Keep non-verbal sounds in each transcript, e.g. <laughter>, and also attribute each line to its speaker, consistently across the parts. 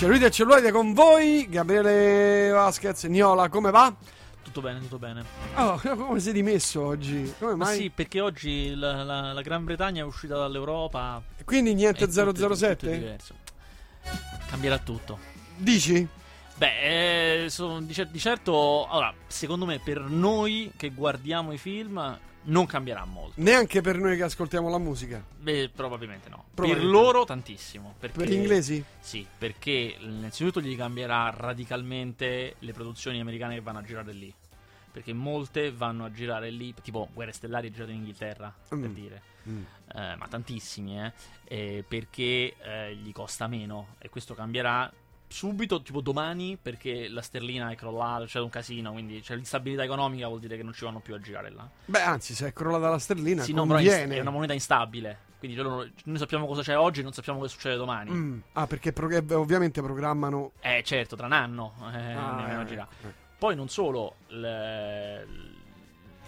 Speaker 1: Cellulite e cellulite con voi, Gabriele Vasquez, Niola, come va?
Speaker 2: Tutto bene, tutto bene.
Speaker 1: Oh, <laughs> come sei dimesso oggi? Come
Speaker 2: Ma
Speaker 1: mai?
Speaker 2: sì, perché oggi la, la- la Gran Bretagna è uscita dall'Europa.
Speaker 1: Quindi niente
Speaker 2: è tutto- tutto
Speaker 1: 007?
Speaker 2: diverso. Cambierà tutto.
Speaker 1: Dici?
Speaker 2: Beh, eh, sono- di certo, allora, secondo me per noi che guardiamo i film non cambierà molto.
Speaker 1: Neanche per noi che ascoltiamo la musica.
Speaker 2: Beh, probabilmente no. Per
Speaker 1: Probabilmente.
Speaker 2: loro tantissimo. Perché,
Speaker 1: Per gli inglesi?
Speaker 2: Sì, perché innanzitutto gli cambierà radicalmente le produzioni americane che vanno a girare lì. Perché molte vanno a girare lì, tipo Guerre Stellari è girato in Inghilterra, per
Speaker 1: Mm.
Speaker 2: dire.
Speaker 1: Mm.
Speaker 2: Eh, ma tantissimi, eh, eh, perché eh, gli costa meno e questo cambierà subito, tipo domani, perché la sterlina è crollata, c'è un casino, quindi c'è l'instabilità economica, vuol dire che non ci vanno più a girare là.
Speaker 1: Beh, anzi, se è crollata la sterlina,
Speaker 2: Sì, no, però è
Speaker 1: conviene.
Speaker 2: una moneta instabile, quindi noi sappiamo cosa c'è oggi, non sappiamo cosa succede domani.
Speaker 1: Mm. Ah, perché pro- eh, ovviamente programmano...
Speaker 2: Eh, certo, tra un anno eh,
Speaker 1: Ah, eh,
Speaker 2: girare.
Speaker 1: eh.
Speaker 2: Poi non solo, l- l-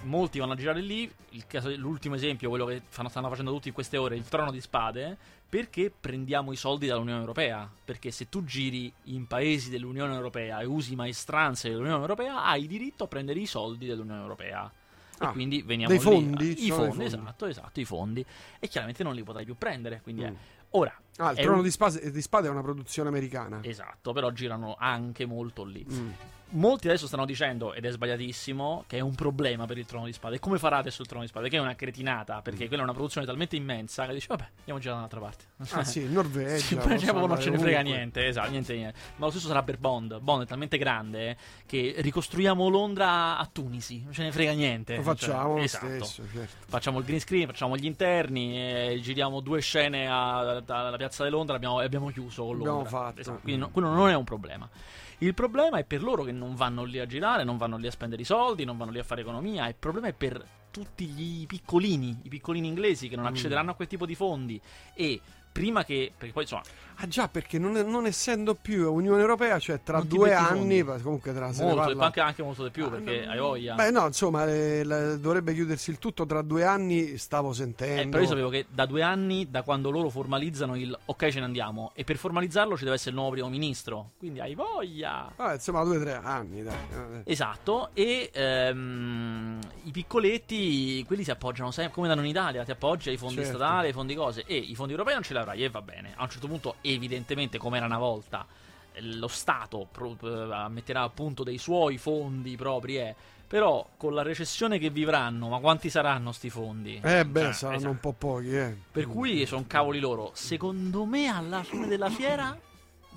Speaker 2: molti vanno a girare lì. Il caso- l'ultimo esempio, quello che fanno- stanno facendo tutti in queste ore, il trono di spade. Perché prendiamo i soldi dall'Unione Europea? Perché se tu giri in paesi dell'Unione Europea e usi maestranze dell'Unione Europea, hai diritto a prendere i soldi dell'Unione Europea. E
Speaker 1: Ah,
Speaker 2: quindi veniamo
Speaker 1: dei
Speaker 2: lì-
Speaker 1: fondi?
Speaker 2: I fondi,
Speaker 1: fondi.
Speaker 2: esatto, esatto, i fondi. E chiaramente non li potrai più prendere. Quindi è-
Speaker 1: Mm.
Speaker 2: Ora,
Speaker 1: Ah, il Trono
Speaker 2: un-
Speaker 1: di, spade, di Spade è una produzione americana.
Speaker 2: esatto, però girano anche molto lì.
Speaker 1: Mm.
Speaker 2: Molti adesso stanno dicendo, ed è sbagliatissimo, che è un problema per il trono di spade. E come farà adesso il trono di spade? Che è una cretinata, perché quella è una produzione talmente immensa che dici, vabbè, andiamo a girare da un'altra parte.
Speaker 1: Ah sì, in Norvegia. <laughs>
Speaker 2: Sì, proprio non ce ne frega niente, esatto, niente, niente. Ma lo stesso sarà per Bond. Bond è talmente grande che ricostruiamo Londra a Tunisi, non ce ne frega niente.
Speaker 1: Lo facciamo
Speaker 2: Cioè,
Speaker 1: lo
Speaker 2: esatto.
Speaker 1: stesso, certo.
Speaker 2: Facciamo il green screen, facciamo gli interni, eh, giriamo due scene a- alla piazza di Londra abbiamo, abbiamo chiuso con
Speaker 1: Abbiamo
Speaker 2: Londra.
Speaker 1: fatto.
Speaker 2: Esatto, quindi no- quello non è un problema. Il problema è per loro che non vanno lì a girare, non vanno lì a spendere i soldi, non vanno lì a fare economia. Il problema è per tutti gli piccolini, i piccolini inglesi che non
Speaker 1: Mm.
Speaker 2: accederanno a quel tipo di fondi. E prima che. Perché poi insomma,
Speaker 1: Ah già, perché non, non essendo più Unione Europea, cioè tra due
Speaker 2: i
Speaker 1: anni, comunque tra se
Speaker 2: molto, anche, anche molto di più,
Speaker 1: Ah,
Speaker 2: perché
Speaker 1: no,
Speaker 2: hai voglia.
Speaker 1: Beh, no, insomma, eh, la- dovrebbe chiudersi il tutto tra due anni, stavo
Speaker 2: Eh,
Speaker 1: sentendo.
Speaker 2: però io sapevo che da due anni, da quando loro formalizzano il ok, ce ne andiamo, e per formalizzarlo ci deve essere il nuovo primo ministro. Quindi hai voglia.
Speaker 1: Ah, insomma, due o tre anni, dai. eh.
Speaker 2: Esatto, e ehm, i piccoletti, quelli si appoggiano sempre, come danno in Italia, ti appoggi ai fondi
Speaker 1: Certo.
Speaker 2: statali, ai fondi cose, e i fondi europei non ce li avrai, e va bene. A un certo punto, evidentemente, come era una volta, lo Stato pro- eh, metterà a punto dei suoi fondi propri, eh. Però con la recessione che vivranno, ma quanti saranno sti fondi?
Speaker 1: Eh beh,
Speaker 2: Cioè,
Speaker 1: saranno
Speaker 2: esatto.
Speaker 1: un po' pochi, eh.
Speaker 2: Per cui sono cavoli loro. Secondo me, alla fine della fiera,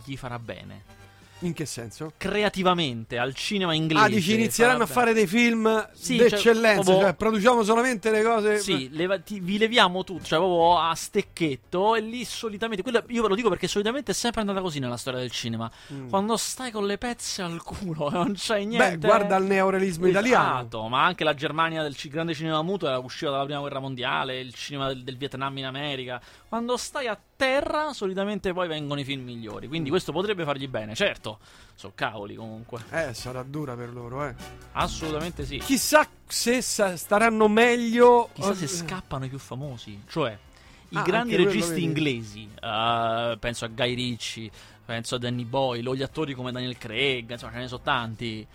Speaker 2: gli farà bene.
Speaker 1: In che senso?
Speaker 2: Creativamente, al cinema inglese.
Speaker 1: Ah, dici inizieranno a fare dei film
Speaker 2: Sì, cioè,
Speaker 1: d'eccellenza,
Speaker 2: proprio-
Speaker 1: cioè produciamo solamente le cose...
Speaker 2: Sì, leva- ti- vi leviamo tutto, cioè proprio a stecchetto. E lì solitamente. quello- io ve lo dico perché solitamente è sempre andata così nella storia del cinema.
Speaker 1: Mm.
Speaker 2: Quando stai con le pezze al culo, <laughs> non c'è niente.
Speaker 1: Beh, guarda il neorealismo italiano.
Speaker 2: Esatto, ma anche la Germania del grande cinema muto era uscita dalla prima guerra mondiale, il cinema del, del Vietnam in America. Quando stai a terra, solitamente poi vengono i film migliori.
Speaker 1: Mm.
Speaker 2: Quindi questo potrebbe fargli bene, certo. So cavoli comunque.
Speaker 1: Eh, sarà dura per loro, eh.
Speaker 2: Assolutamente sì.
Speaker 1: Chissà se sa- staranno meglio...
Speaker 2: Chissà se
Speaker 1: eh,
Speaker 2: scappano i più famosi, cioè i
Speaker 1: Ah,
Speaker 2: grandi registi inglesi. eh, penso a Guy Ritchie, penso a Danny Boyle, o gli attori come Daniel Craig, insomma, ce ne sono tanti. Eh,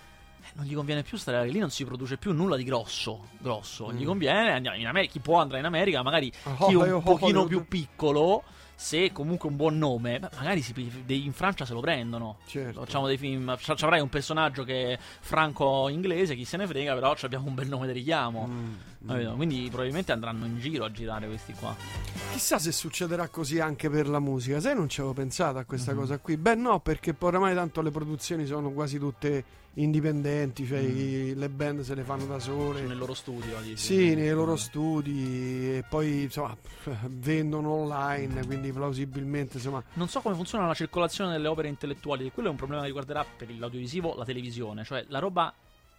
Speaker 2: non gli conviene più stare lì, non si produce più nulla di grosso. Grosso, gli
Speaker 1: Mm.
Speaker 2: conviene andiamo in America. Chi può andare in America, magari
Speaker 1: Oh,
Speaker 2: chi è
Speaker 1: oh,
Speaker 2: un pochino
Speaker 1: Hollywood.
Speaker 2: più piccolo. Se comunque un buon nome, magari si- in Francia se lo prendono.
Speaker 1: Certo.
Speaker 2: Facciamo dei film. avrai un personaggio che è franco-inglese, chi se ne frega, però abbiamo un bel nome di richiamo.
Speaker 1: Mm,
Speaker 2: Capito? Quindi probabilmente andranno in giro a girare questi qua.
Speaker 1: Chissà se succederà così anche per la musica. Sai, non ci avevo pensato a questa
Speaker 2: Mhm.
Speaker 1: cosa qui. Beh, no, perché oramai tanto le produzioni sono quasi tutte indipendenti, cioè
Speaker 2: Mm.
Speaker 1: le band se le fanno da sole.
Speaker 2: Nel loro studio, dici?
Speaker 1: Sì, nei loro
Speaker 2: Mm.
Speaker 1: studi e poi insomma <laughs> vendono online, quindi plausibilmente insomma
Speaker 2: Non so come funziona la circolazione delle opere intellettuali, quello è un problema che riguarderà per l'audiovisivo la televisione, cioè la roba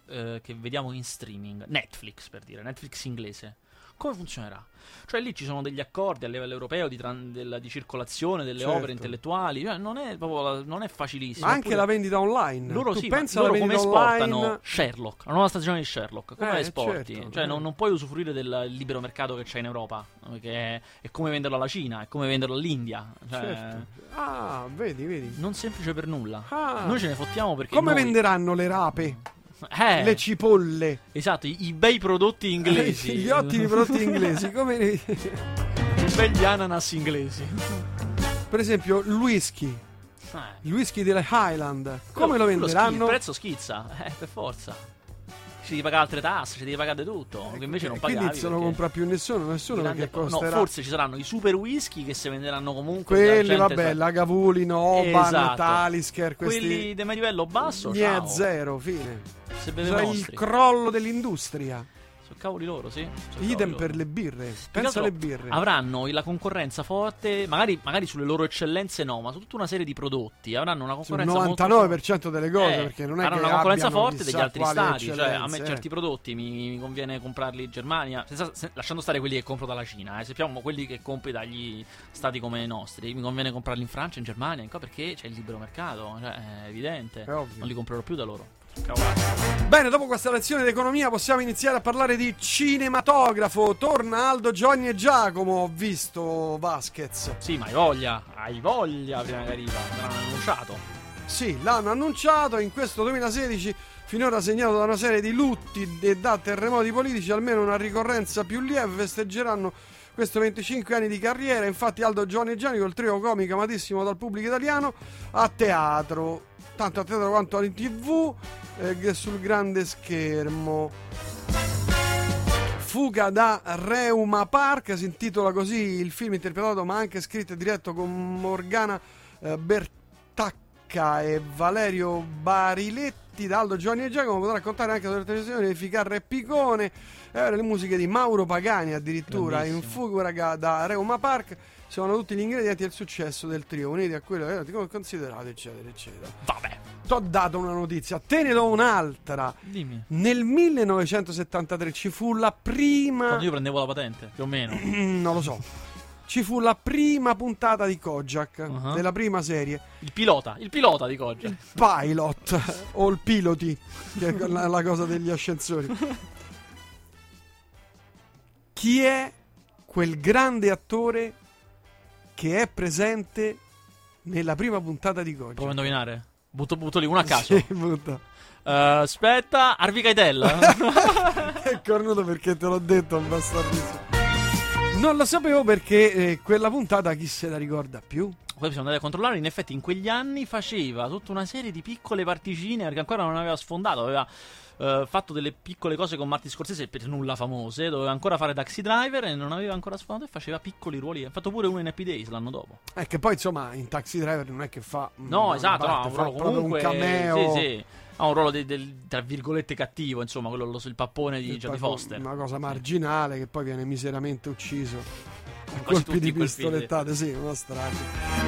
Speaker 2: eh, che vediamo in streaming, Netflix per dire, Netflix inglese. Come funzionerà? Cioè lì ci sono degli accordi a livello europeo di, tran- della- di circolazione delle
Speaker 1: Certo.
Speaker 2: opere intellettuali, cioè, non, è proprio la- non è facilissimo.
Speaker 1: Ma anche
Speaker 2: Oppure-
Speaker 1: la vendita online.
Speaker 2: loro
Speaker 1: tu
Speaker 2: sì,
Speaker 1: pensa
Speaker 2: loro come esportano
Speaker 1: online.
Speaker 2: Sherlock, la nuova stagione di Sherlock, come
Speaker 1: Eh,
Speaker 2: la esporti?
Speaker 1: certo,
Speaker 2: cioè non, non puoi usufruire del libero mercato che c'è in Europa, che è, è come venderlo alla Cina, è come venderlo all'India, cioè,
Speaker 1: Certo. Ah, vedi, vedi.
Speaker 2: non semplice per nulla.
Speaker 1: Ah.
Speaker 2: Noi ce ne fottiamo perché
Speaker 1: Come
Speaker 2: noi-
Speaker 1: venderanno le rape,
Speaker 2: Eh,
Speaker 1: le cipolle,
Speaker 2: esatto, i, i bei prodotti inglesi, <laughs>
Speaker 1: gli ottimi prodotti inglesi? Come <laughs>
Speaker 2: i begli ananas inglesi.
Speaker 1: per esempio il whisky,
Speaker 2: Eh.
Speaker 1: il whisky delle Highland. Come lo
Speaker 2: schi-
Speaker 1: venderanno?
Speaker 2: Il prezzo schizza, eh, per forza. Ci devi pagare altre tasse, ci devi pagare di tutto. Che invece non pagavi.
Speaker 1: Quindi non compra più nessuno, nessuno perché
Speaker 2: po- no,
Speaker 1: costerà.
Speaker 2: forse ci saranno i super whisky che si venderanno comunque.
Speaker 1: Quelli, vabbè,
Speaker 2: fa-
Speaker 1: Lagavulin, Oban,
Speaker 2: Esatto.
Speaker 1: Talisker, questi
Speaker 2: Quelli di livello basso,
Speaker 1: Niente, zero, fine.
Speaker 2: Se
Speaker 1: Sarà il crollo dell'industria.
Speaker 2: Sono cavoli loro, sì. Sono
Speaker 1: Idem
Speaker 2: cavoli
Speaker 1: per
Speaker 2: loro.
Speaker 1: le birre.
Speaker 2: Altro
Speaker 1: alle birre.
Speaker 2: Avranno la concorrenza forte, magari, magari sulle loro eccellenze no, ma su tutta una serie di prodotti. Avranno una
Speaker 1: Sul
Speaker 2: concorrenza molto
Speaker 1: 99% delle cose,
Speaker 2: Eh,
Speaker 1: perché non è che
Speaker 2: una concorrenza forte degli altri stati. Cioè, a me
Speaker 1: eccellenze,
Speaker 2: certi
Speaker 1: eh.
Speaker 2: prodotti mi, mi conviene comprarli in Germania, senza- se- lasciando stare quelli che compro dalla Cina. Eh. Sappiamo quelli che compri dagli stati come i nostri. Mi conviene comprarli in Francia, in Germania, in qua perché c'è il libero mercato. Cioè, è evidente.
Speaker 1: È.
Speaker 2: Non li comprerò più da loro.
Speaker 1: Bene, dopo questa lezione di economia possiamo iniziare a parlare di cinematografo. Torna Aldo, Giovanni e Giacomo. Ho visto Vasquez.
Speaker 2: Sì, ma hai voglia. Hai voglia prima che arriva. L'hanno annunciato.
Speaker 1: Sì, l'hanno annunciato in questo 2016, finora segnato da una serie di lutti e da terremoti politici, almeno una ricorrenza più lieve, festeggeranno questo 25 anni di carriera. Infatti Aldo Giovanni e Gianni col trio comico amatissimo dal pubblico italiano a teatro, tanto a teatro quanto in tv, eh, sul grande schermo. Fuga da Reuma Park, si intitola così il film interpretato ma anche scritto e diretto con Morgana eh, Bertacca e Valerio Bariletti da Aldo Giovanni e Giacomo potrà raccontare anche sulle televisioni di Ficarra e Picone e le musiche di Mauro Pagani addirittura in. Fuga da Reuma Park sono tutti gli ingredienti del successo del trio uniti a quello che come considerato eccetera eccetera
Speaker 2: Vabbè.
Speaker 1: ti ho dato una notizia te ne do un'altra
Speaker 2: Dimmi.
Speaker 1: nel 1973 ci fu la prima
Speaker 2: Quando io prendevo la patente, più o meno. <clears throat>
Speaker 1: non lo so ci fu la prima puntata di Kojak
Speaker 2: Uh-huh.
Speaker 1: della prima serie
Speaker 2: Il pilota, il pilota di Koggia.
Speaker 1: il pilot o il piloti che è la, la cosa degli ascensori chi è quel grande attore che è presente nella prima puntata di
Speaker 2: Provo a
Speaker 1: Kojak
Speaker 2: indovinare. Butto, butto lì una a caso.
Speaker 1: Sì, <laughs> butta.
Speaker 2: Eh, aspetta, Harvey Keitel. <laughs>
Speaker 1: è cornuto perché te l'ho detto bastardissimo non lo sapevo perché eh, quella puntata chi se la ricorda più
Speaker 2: Poi siamo andati a controllare. In effetti, in quegli anni faceva tutta una serie di piccole particine perché ancora non aveva sfondato. Aveva eh, fatto delle piccole cose con Martin Scorsese per nulla famose. Doveva ancora fare Taxi Driver e non aveva ancora sfondato. E faceva piccoli ruoli. Ha fatto pure uno in Happy Days l'anno dopo.
Speaker 1: è che poi insomma in Taxi Driver non è che fa
Speaker 2: No, esatto, no,
Speaker 1: parte,
Speaker 2: un
Speaker 1: fa
Speaker 2: comunque.
Speaker 1: un cameo
Speaker 2: Sì, sì. Ha un ruolo de- del, tra virgolette cattivo, insomma, quello lo- il pappone di Jodie Foster.
Speaker 1: Una cosa marginale che poi viene miseramente ucciso. A colpi di pistolettate, sì, una strage.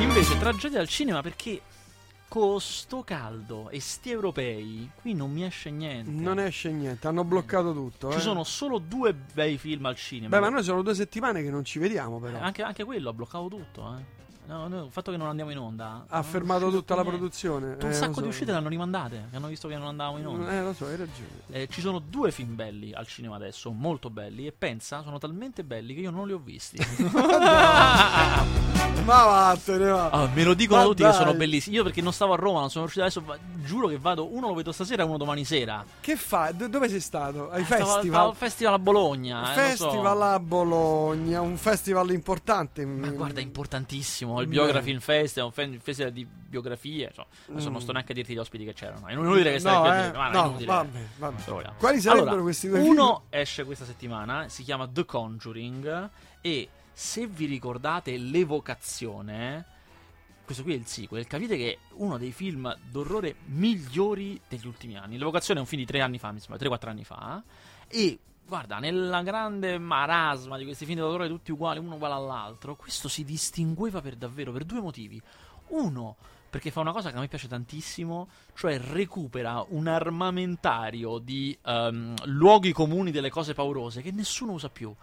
Speaker 2: Invece, tragedia al cinema perché con sto caldo e sti europei qui non mi esce niente.
Speaker 1: Non esce niente, hanno bloccato tutto.
Speaker 2: Ci
Speaker 1: eh.
Speaker 2: sono solo due bei film al cinema.
Speaker 1: Beh, ma noi sono due settimane che non ci vediamo, però.
Speaker 2: Eh, anche, anche quello ha bloccato tutto, eh. No, no, il fatto che non andiamo in onda
Speaker 1: ha fermato tutta la
Speaker 2: niente.
Speaker 1: produzione.
Speaker 2: Un
Speaker 1: eh,
Speaker 2: sacco
Speaker 1: so.
Speaker 2: di uscite l'hanno rimandate, che hanno visto che non andavamo in onda.
Speaker 1: Eh, lo so, hai ragione.
Speaker 2: Eh, ci sono due film belli al cinema adesso, molto belli, e pensa, sono talmente belli che io non li ho visti. <laughs> <laughs>
Speaker 1: Ma vattene, va.
Speaker 2: Ah, me lo dicono
Speaker 1: Ma
Speaker 2: tutti
Speaker 1: dai.
Speaker 2: che sono bellissimi. Io perché non stavo a Roma, non sono riuscito adesso. Giuro che vado. Uno lo vedo stasera e uno domani sera.
Speaker 1: Che fa? Do- dove sei stato? Ai
Speaker 2: Eh, stavo- stavo
Speaker 1: festival?
Speaker 2: al festival a Bologna. eh, lo so.
Speaker 1: festival a Bologna, un festival importante.
Speaker 2: Ma guarda, è importantissimo. Il
Speaker 1: Mm.
Speaker 2: Biography Film Festival, un fe- un festival di biografie. Cioè, adesso
Speaker 1: Mm.
Speaker 2: non sto neanche a dirti gli ospiti che c'erano. È inutile che stai
Speaker 1: no, eh,
Speaker 2: dire, ma no, inutile.
Speaker 1: vabbè, vabbè.
Speaker 2: Vogliamo.
Speaker 1: Quali sarebbero
Speaker 2: Allora,
Speaker 1: questi due
Speaker 2: Uno esce questa settimana, si chiama The Conjuring. E se vi ricordate l'evocazione, questo qui è il sequel. Capite che è uno dei film d'orrore migliori degli ultimi anni. L'evocazione è un film di tre anni fa, mi sembra, 3-4 anni fa. E guarda, nella grande marasma di questi film d'orrore tutti uguali, uno uguale all'altro, questo si distingueva per davvero per due motivi. Uno, perché fa una cosa che a me piace tantissimo, cioè recupera un armamentario di ehm, luoghi comuni delle cose paurose che nessuno usa più.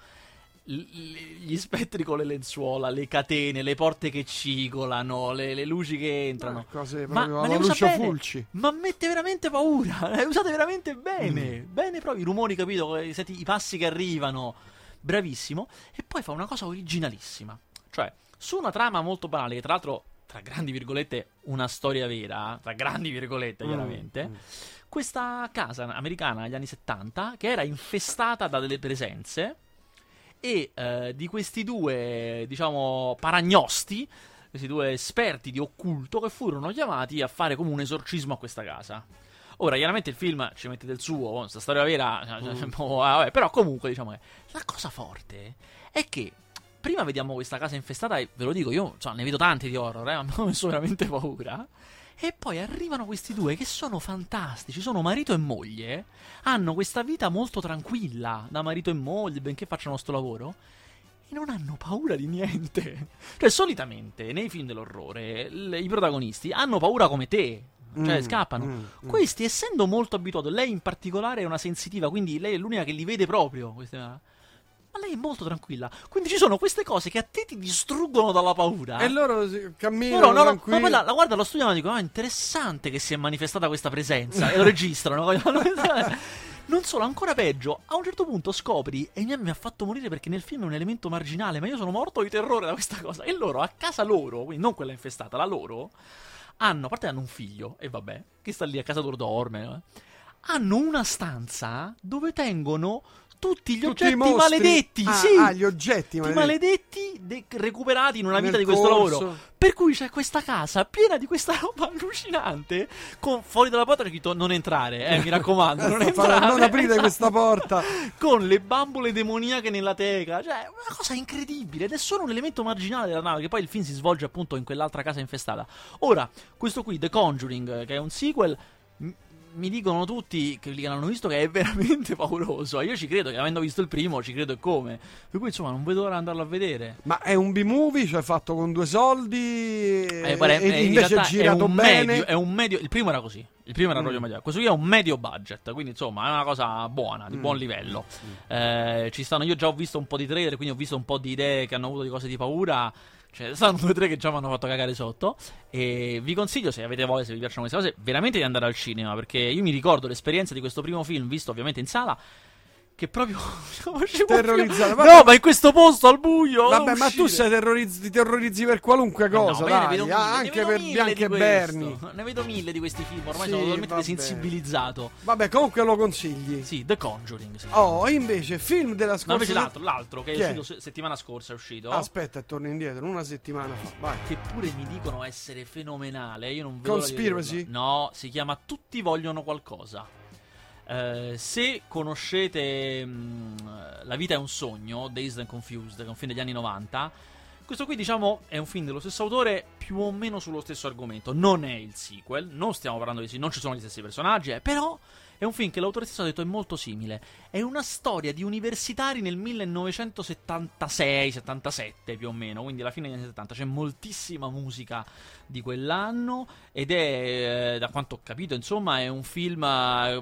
Speaker 2: Gli spettri con le lenzuola, le catene, le porte che cigolano, le, le luci che entrano.
Speaker 1: Cose
Speaker 2: Ma- ma usa
Speaker 1: Lucio. Fulci.
Speaker 2: Ma mette veramente paura. <laughs> Le usate veramente bene.
Speaker 1: Mm.
Speaker 2: Bene proprio i rumori, capito? Eh, Senti i passi che arrivano. Bravissimo. E poi fa una cosa originalissima. Cioè, su una trama molto banale, che tra l'altro, tra grandi virgolette, una storia vera, tra grandi virgolette,
Speaker 1: Mm,
Speaker 2: chiaramente.
Speaker 1: mm.
Speaker 2: Questa casa americana negli anni 70 che era infestata da delle presenze e eh, di questi due, diciamo, paragnosti, questi due esperti di occulto che furono chiamati a fare come un esorcismo a questa casa. Ora, chiaramente il film ci mette del suo, questa storia vera, <laughs> cioè,
Speaker 1: Mm.
Speaker 2: po', ah, vabbè, però comunque diciamo che la cosa forte è che prima vediamo questa casa infestata e ve lo dico, io insomma, ne vedo tanti di horror, eh, <laughs> mi hanno messo veramente paura. E poi arrivano questi due che sono fantastici, sono marito e moglie, hanno questa vita molto tranquilla, da marito e moglie, benché facciano sto lavoro, e non hanno paura di niente. Cioè, solitamente nei film dell'orrore l- i protagonisti hanno paura come te, cioè
Speaker 1: Mm,
Speaker 2: scappano.
Speaker 1: mm, mm.
Speaker 2: Questi, essendo molto abituato, lei in particolare è una sensitiva, quindi lei è l'unica che li vede proprio. queste- Ma lei è molto tranquilla. Quindi ci sono queste cose che a te ti distruggono dalla paura.
Speaker 1: E loro camminano
Speaker 2: No, no, ma poi la, la guarda, lo studiano e dicono: Ah, interessante che si è manifestata questa presenza. e lo <laughs> registrano. <laughs> non solo, ancora peggio. A un certo punto scopri, e mi ha, mi ha fatto morire perché nel film è un elemento marginale, ma io sono morto di terrore da questa cosa. E loro, a casa loro, quindi non quella infestata, la loro, hanno, a parte hanno un figlio, e vabbè, che sta lì a casa loro dorme. eh, Hanno una stanza dove tengono tutti gli
Speaker 1: Tutti
Speaker 2: oggetti maledetti.
Speaker 1: Ah,
Speaker 2: sì,
Speaker 1: ah, gli oggetti maledetti.
Speaker 2: maledetti de- recuperati in una vita
Speaker 1: Nel
Speaker 2: di questo
Speaker 1: corso.
Speaker 2: lavoro. Per cui c'è questa casa piena di questa roba allucinante. Con fuori dalla porta c'è scritto non entrare, eh, mi raccomando, non <laughs> entrare.
Speaker 1: non aprite questa porta. <laughs>
Speaker 2: Con le bambole demoniache nella teca. Cioè, una cosa incredibile. Ed è solo un elemento marginale della nave. Che poi il film si svolge appunto in quell'altra casa infestata. Ora, questo qui, The Conjuring, che è un sequel. Mi dicono tutti quelli che l'hanno visto che è veramente <laughs> pauroso. Io ci credo, che avendo visto il primo, ci credo e come. Per cui, insomma, non vedo l'ora di andarlo a vedere.
Speaker 1: Ma è un B-movie, cioè fatto con due soldi.
Speaker 2: Eh, guarda,
Speaker 1: e
Speaker 2: in
Speaker 1: invece è girato
Speaker 2: è un
Speaker 1: bene.
Speaker 2: Medio, è un medio, il primo era così. Il primo era
Speaker 1: Mm.
Speaker 2: proprio medio. Questo qui è un medio budget, quindi insomma è una cosa buona, di
Speaker 1: Mm.
Speaker 2: buon livello. Eh, ci stanno, io già ho visto un po' di trailer, quindi ho visto un po' di idee che hanno avuto di cose di paura. Cioè, <laughs> stanno due o tre che già mi hanno fatto cagare sotto. E vi consiglio, se avete voglia, se vi piacciono queste cose, veramente di andare al cinema. Perché io mi ricordo l'esperienza di questo primo film, visto ovviamente in sala. Che proprio. <laughs>
Speaker 1: Terrorizzato.
Speaker 2: No, ma in questo posto al buio.
Speaker 1: Vabbè, ma tu sei terrorizz- ti terrorizzi per qualunque
Speaker 2: no,
Speaker 1: cosa,
Speaker 2: ne
Speaker 1: dai.
Speaker 2: vedo mille,
Speaker 1: anche per Bianca e. Berni. <laughs>
Speaker 2: Ne vedo mille di questi film, ormai
Speaker 1: Sì,
Speaker 2: sono totalmente
Speaker 1: vabbè.
Speaker 2: desensibilizzato.
Speaker 1: Vabbè, comunque lo consigli.
Speaker 2: Sì, The Conjuring. Sì.
Speaker 1: Oh, invece, film della
Speaker 2: No,
Speaker 1: scorsa
Speaker 2: invece l'altro, l'altro che è
Speaker 1: Chi è?
Speaker 2: uscito se- settimana scorsa è uscito.
Speaker 1: Aspetta, torno indietro, una settimana fa. Vai.
Speaker 2: Che pure mi dicono essere fenomenale. Io non vedo
Speaker 1: Conspiracy?
Speaker 2: No, si chiama Tutti vogliono qualcosa. Eh, se conoscete mm, La vita è un sogno, Dazed and Confused, che è un film degli anni 90, questo qui diciamo è un film dello stesso autore, più o meno sullo stesso argomento. Non è il sequel, non stiamo parlando di sì, non ci sono gli stessi personaggi, eh, però è un film che l'autore stesso ha detto è molto simile. È una storia di universitari nel 1976-77 più o meno, quindi alla fine degli anni 70. C'è moltissima musica di quell'anno ed è, eh, da quanto ho capito, insomma, è un film eh,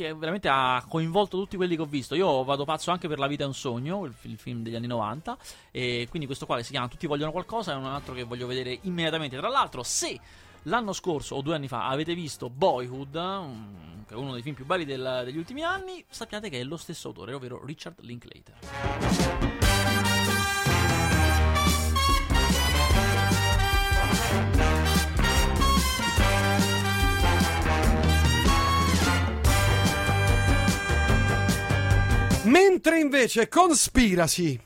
Speaker 2: che veramente ha coinvolto tutti quelli che ho visto. Io vado pazzo anche per La vita è un sogno, il, il film degli anni 90, e quindi questo qua che si chiama Tutti vogliono qualcosa è un altro che voglio vedere immediatamente. Tra l'altro, se l'anno scorso o due anni fa avete visto Boyhood, che è uno dei film più belli del- degli ultimi anni, sappiate che è lo stesso autore, ovvero Richard Linklater.
Speaker 1: Mentre invece Conspiracy.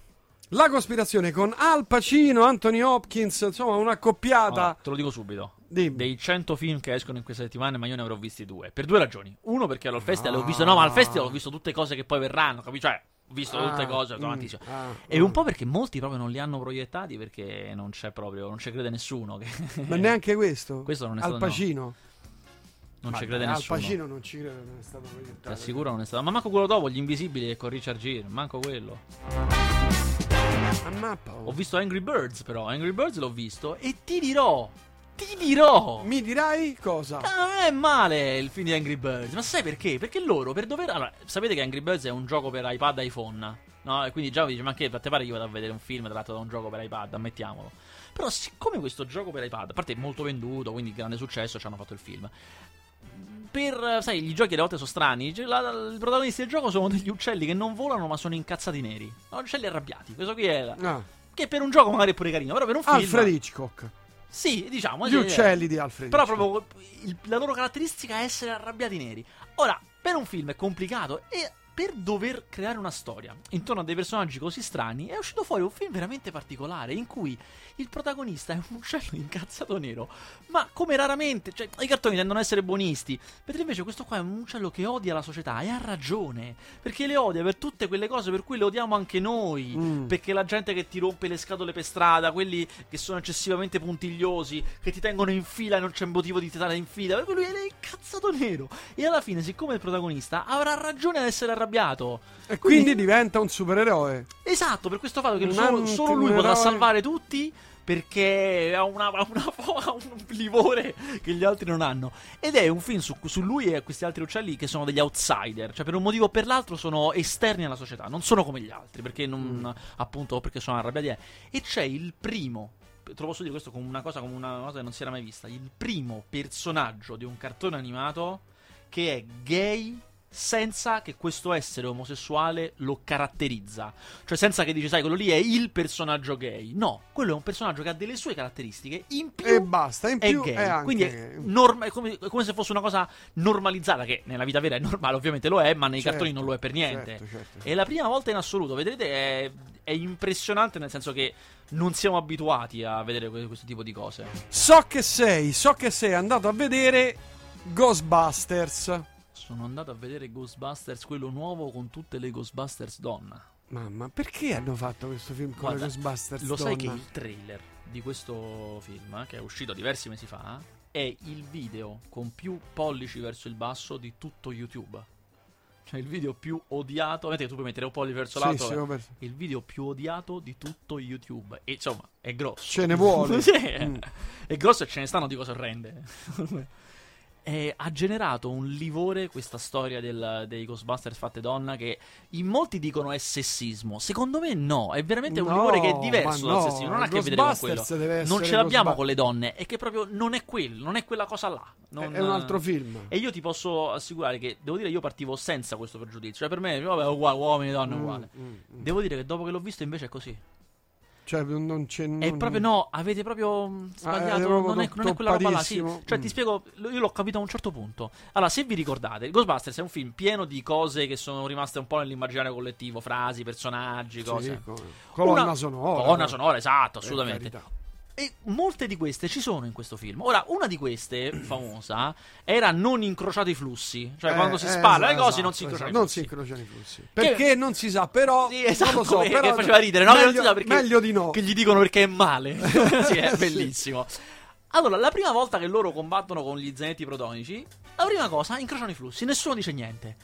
Speaker 1: La cospirazione con Al Pacino, Anthony Hopkins, insomma, una coppiata.
Speaker 2: Allora, te lo dico subito.
Speaker 1: Dimmi.
Speaker 2: Dei 100 film che escono in queste settimane, ma io ne avrò visti due. Per due ragioni. Uno, perché ero al festival e ho visto. No, ma al festival ho visto tutte cose che poi verranno, capisci? Cioè, ho visto tutte
Speaker 1: Ah,
Speaker 2: cose,
Speaker 1: mm,
Speaker 2: tantissimo.
Speaker 1: ah,
Speaker 2: E
Speaker 1: ah.
Speaker 2: un po' perché molti proprio non li hanno proiettati perché non c'è proprio, non ci crede nessuno. Che...
Speaker 1: Ma neanche questo? <laughs>
Speaker 2: Questo non è
Speaker 1: Al
Speaker 2: stato, no. Non
Speaker 1: Ma
Speaker 2: ci crede nessuno.
Speaker 1: Al Pacino non ci credo, non è stato
Speaker 2: Ti
Speaker 1: proiettato.
Speaker 2: assicuro non è stato. Ma manco quello dopo, gli invisibili e con Richard Gere, manco quello.
Speaker 1: Oh.
Speaker 2: Ho visto Angry Birds però, Angry Birds l'ho visto e ti dirò, ti dirò.
Speaker 1: Mi dirai cosa?
Speaker 2: Ah, Non è male il film di Angry Birds, ma sai perché? Perché loro per dover... Allora, sapete che Angry Birds è un gioco per iPad e iPhone? No? E quindi già dici, ma che a te pare che io vado a vedere un film tratto da un gioco per iPad, ammettiamolo. Però siccome questo gioco per iPad, a parte è molto venduto, quindi grande successo, ci hanno fatto il film. Per, sai, gli giochi alle volte sono strani. Cioè, la, la, I protagonisti del gioco sono degli uccelli che non volano, ma sono incazzati neri. No, uccelli arrabbiati. Questo qui è.
Speaker 1: Ah.
Speaker 2: Che per un gioco magari è pure carino, però per un film.
Speaker 1: Alfred Hitchcock.
Speaker 2: Sì, diciamo.
Speaker 1: Gli
Speaker 2: sì,
Speaker 1: uccelli di Alfred
Speaker 2: Però
Speaker 1: Hitchcock.
Speaker 2: proprio il- la loro caratteristica è essere arrabbiati neri. Ora, per un film è complicato e per dover creare una storia intorno a dei personaggi così strani è uscito fuori un film veramente particolare in cui il protagonista è un uccello incazzato nero, ma come raramente, cioè i cartoni tendono ad essere buonisti, mentre invece questo qua è un uccello che odia la società e ha ragione, perché le odia per tutte quelle cose per cui le odiamo anche noi,
Speaker 1: Mm.
Speaker 2: perché la gente che ti rompe le scatole per strada, quelli che sono eccessivamente puntigliosi, che ti tengono in fila e non c'è motivo di stare in fila, per cui lui è incazzato nero. E alla fine, siccome il protagonista avrà ragione ad essere arrabbiato,
Speaker 1: E quindi diventa un supereroe.
Speaker 2: esatto, per questo fatto che solo, solo lui potrà salvare tutti. Perché ha, una, ha, una, ha un livore che gli altri non hanno. Ed è un film su, su lui e questi altri uccelli che sono degli outsider. Cioè, per un motivo o per l'altro, sono esterni alla società. Non sono come gli altri. Perché non,
Speaker 1: Mm.
Speaker 2: appunto, perché sono arrabbiati. E c'è il primo. Te lo posso dire questo come una cosa, come una cosa che non si era mai vista. Il primo personaggio di un cartone animato che è gay senza che questo essere omosessuale lo caratterizza. Cioè senza che dici, sai, quello lì è il personaggio gay. No, quello è un personaggio che ha delle sue caratteristiche in più.
Speaker 1: E basta. In
Speaker 2: è
Speaker 1: più
Speaker 2: gay.
Speaker 1: è anche...
Speaker 2: Quindi è, norma- è come, è come se fosse una cosa normalizzata, che nella vita vera è normale, ovviamente lo è, ma nei
Speaker 1: Certo,
Speaker 2: cartoni non lo è per niente.
Speaker 1: certo, certo.
Speaker 2: È la prima volta in assoluto, vedrete, è, è impressionante nel senso che non siamo abituati a vedere que- questo tipo di cose.
Speaker 1: So che sei, so che sei andato a vedere Ghostbusters.
Speaker 2: Sono andato a vedere Ghostbusters, quello nuovo con tutte le Ghostbusters donna.
Speaker 1: Mamma, perché hanno fatto questo film con
Speaker 2: Guarda,
Speaker 1: le Ghostbusters?
Speaker 2: Lo sai che
Speaker 1: donna?
Speaker 2: il trailer di questo film, che è uscito diversi mesi fa, è il video con più pollici verso il basso di tutto YouTube. Cioè il video più odiato, vedete che tu puoi mettere un pollice verso
Speaker 1: Sì,
Speaker 2: l'alto,
Speaker 1: sì,
Speaker 2: eh, il video più odiato di tutto YouTube. E insomma, è grosso.
Speaker 1: Ce ne vuole. <laughs>
Speaker 2: Sì,
Speaker 1: Mm.
Speaker 2: È grosso e ce ne stanno di cose orrende. <laughs> E ha generato un livore questa storia del- dei Ghostbusters fatte donna che in molti dicono è sessismo. Secondo me no, è veramente un
Speaker 1: No,
Speaker 2: livore che è diverso dal
Speaker 1: no,
Speaker 2: sessismo, non ha a che vedere con quello. Non ce l'abbiamo con le donne, è che proprio non è quello, non è quella cosa là. Non-
Speaker 1: È un altro film.
Speaker 2: E io ti posso assicurare che, devo dire, io partivo senza questo pregiudizio. Cioè per me, vabbè, uguale, uomini e donne,
Speaker 1: Mm,
Speaker 2: uguale.
Speaker 1: mm, mm.
Speaker 2: Devo dire che dopo che l'ho visto invece è così.
Speaker 1: Cioè, non c'è.
Speaker 2: È
Speaker 1: non-
Speaker 2: proprio no, avete proprio mm, sbagliato.
Speaker 1: è proprio
Speaker 2: non, è, non è quella roba là. Sì. Cioè,
Speaker 1: Mm.
Speaker 2: ti spiego, io l'ho capito a un certo punto. Allora, se vi ricordate, Ghostbusters è un film pieno di cose che sono rimaste un po' nell'immaginario collettivo: frasi, personaggi,
Speaker 1: Sì,
Speaker 2: cose.
Speaker 1: come- colonna
Speaker 2: Una-
Speaker 1: sonora.
Speaker 2: Colonna sonora, esatto,
Speaker 1: Per
Speaker 2: assolutamente. E molte di queste ci sono in questo film. Ora, una di queste, famosa, era non incrociate i flussi. Cioè,
Speaker 1: Eh,
Speaker 2: quando si
Speaker 1: eh,
Speaker 2: spara le
Speaker 1: esatto,
Speaker 2: cose non si
Speaker 1: esatto,
Speaker 2: incrociano
Speaker 1: non
Speaker 2: i
Speaker 1: si
Speaker 2: flussi.
Speaker 1: incrociano i flussi. Perché non si sa, però.
Speaker 2: Sì, esatto,
Speaker 1: non lo so,
Speaker 2: che,
Speaker 1: però
Speaker 2: che faceva ridere, no? Che non
Speaker 1: Meglio,
Speaker 2: si sa perché,
Speaker 1: meglio di no.
Speaker 2: Che gli dicono perché è male. <laughs> <laughs> sì, è
Speaker 1: Sì.
Speaker 2: bellissimo. Allora, la prima volta che loro combattono con gli zanetti protonici, la prima cosa, incrociano i flussi, nessuno dice niente.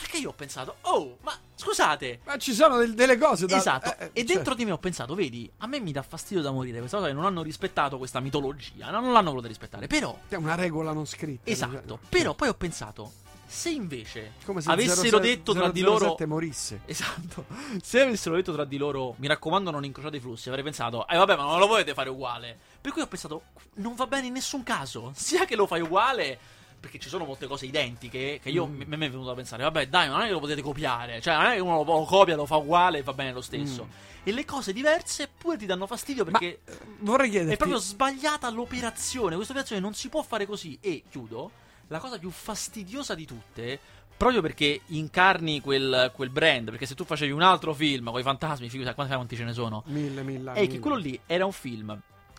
Speaker 2: Perché io ho pensato, oh, ma scusate.
Speaker 1: Ma ci sono del- delle cose da.
Speaker 2: Esatto,
Speaker 1: eh, eh,
Speaker 2: e
Speaker 1: cioè,
Speaker 2: dentro di me ho pensato, vedi, a me mi dà fastidio da morire questa cosa che non hanno rispettato questa mitologia, no? non l'hanno voluta rispettare. Però,
Speaker 1: È una regola non scritta.
Speaker 2: esatto,
Speaker 1: cioè,
Speaker 2: però poi ho pensato, se invece
Speaker 1: come se
Speaker 2: avessero
Speaker 1: 07
Speaker 2: detto tra di loro
Speaker 1: 007 morisse.
Speaker 2: Esatto. Se avessero detto tra di loro, mi raccomando, non incrociate i flussi, avrei pensato, eh vabbè, ma non lo volete fare uguale. Per cui ho pensato, non va bene in nessun caso. Sia che lo fai uguale, perché ci sono molte cose identiche, che io
Speaker 1: Mm.
Speaker 2: mi mi è venuto a pensare, vabbè, dai, non è che lo potete copiare. Cioè, non è che uno lo copia, lo fa uguale e va bene lo stesso.
Speaker 1: Mm.
Speaker 2: E le cose diverse pure ti danno fastidio perché
Speaker 1: Ma, vorrei chiederti.
Speaker 2: è proprio sbagliata l'operazione. Questa operazione non si può fare così. E chiudo. La cosa più fastidiosa di tutte. Proprio perché incarni quel, quel brand. Perché se tu facevi un altro film con i fantasmi, figurati quanti, quanti ce ne sono.
Speaker 1: Mille, mille.
Speaker 2: È che quello lì era un film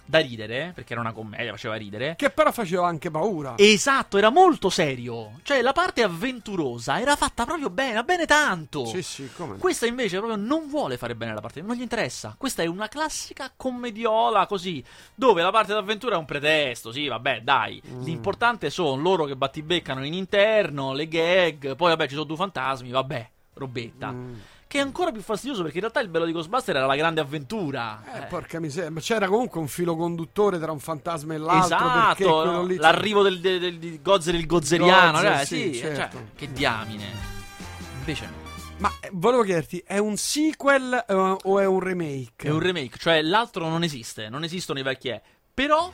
Speaker 2: da ridere. Perché era una commedia, faceva ridere.
Speaker 1: Che però faceva anche paura.
Speaker 2: Esatto, era molto serio. Cioè, la parte avventurosa era fatta proprio bene, bene tanto.
Speaker 1: Sì, sì, come.
Speaker 2: Questa invece proprio non vuole fare bene la parte, non gli interessa. Questa è una classica commediola così, dove la parte d'avventura è un pretesto, sì, vabbè, dai.
Speaker 1: Mm.
Speaker 2: L'importante sono loro che battibeccano in interno, le gag, poi vabbè ci sono due fantasmi, vabbè, robetta.
Speaker 1: Mm.
Speaker 2: Che è ancora più fastidioso perché in realtà il bello di Ghostbuster era la grande avventura.
Speaker 1: Eh,
Speaker 2: Eh,
Speaker 1: porca miseria. Ma c'era comunque un filo conduttore tra un fantasma e l'altro.
Speaker 2: Esatto,
Speaker 1: quello lì.
Speaker 2: l'arrivo del, del, del- di Gozzer il Gozzeriano,
Speaker 1: Gozzer,
Speaker 2: cioè,
Speaker 1: sì,
Speaker 2: sì,
Speaker 1: certo.
Speaker 2: cioè, che diamine. Invece no.
Speaker 1: Ma eh, volevo chiederti, è un sequel eh, o è un remake?
Speaker 2: È un remake, cioè l'altro non esiste, non esistono i vecchi E. Però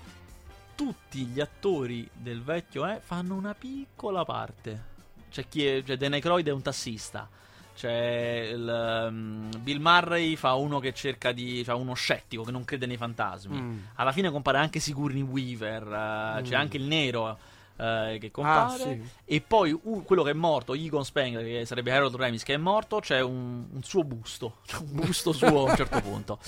Speaker 2: tutti gli attori del vecchio E fanno una piccola parte. C'è chi è, cioè, Dan Aykroyd è un tassista. C'è il, um, Bill Murray fa uno che cerca di. fa uno scettico che non crede nei fantasmi.
Speaker 1: Mm.
Speaker 2: Alla fine compare anche Sigourney Weaver. uh, C'è
Speaker 1: Mm.
Speaker 2: anche il nero uh, che compare.
Speaker 1: Ah, sì.
Speaker 2: E poi uh, quello che è morto, Egon Spengler, che sarebbe Harold Ramis, che è morto, c'è un, un suo busto. C'è <laughs> un busto suo a un certo <laughs> punto.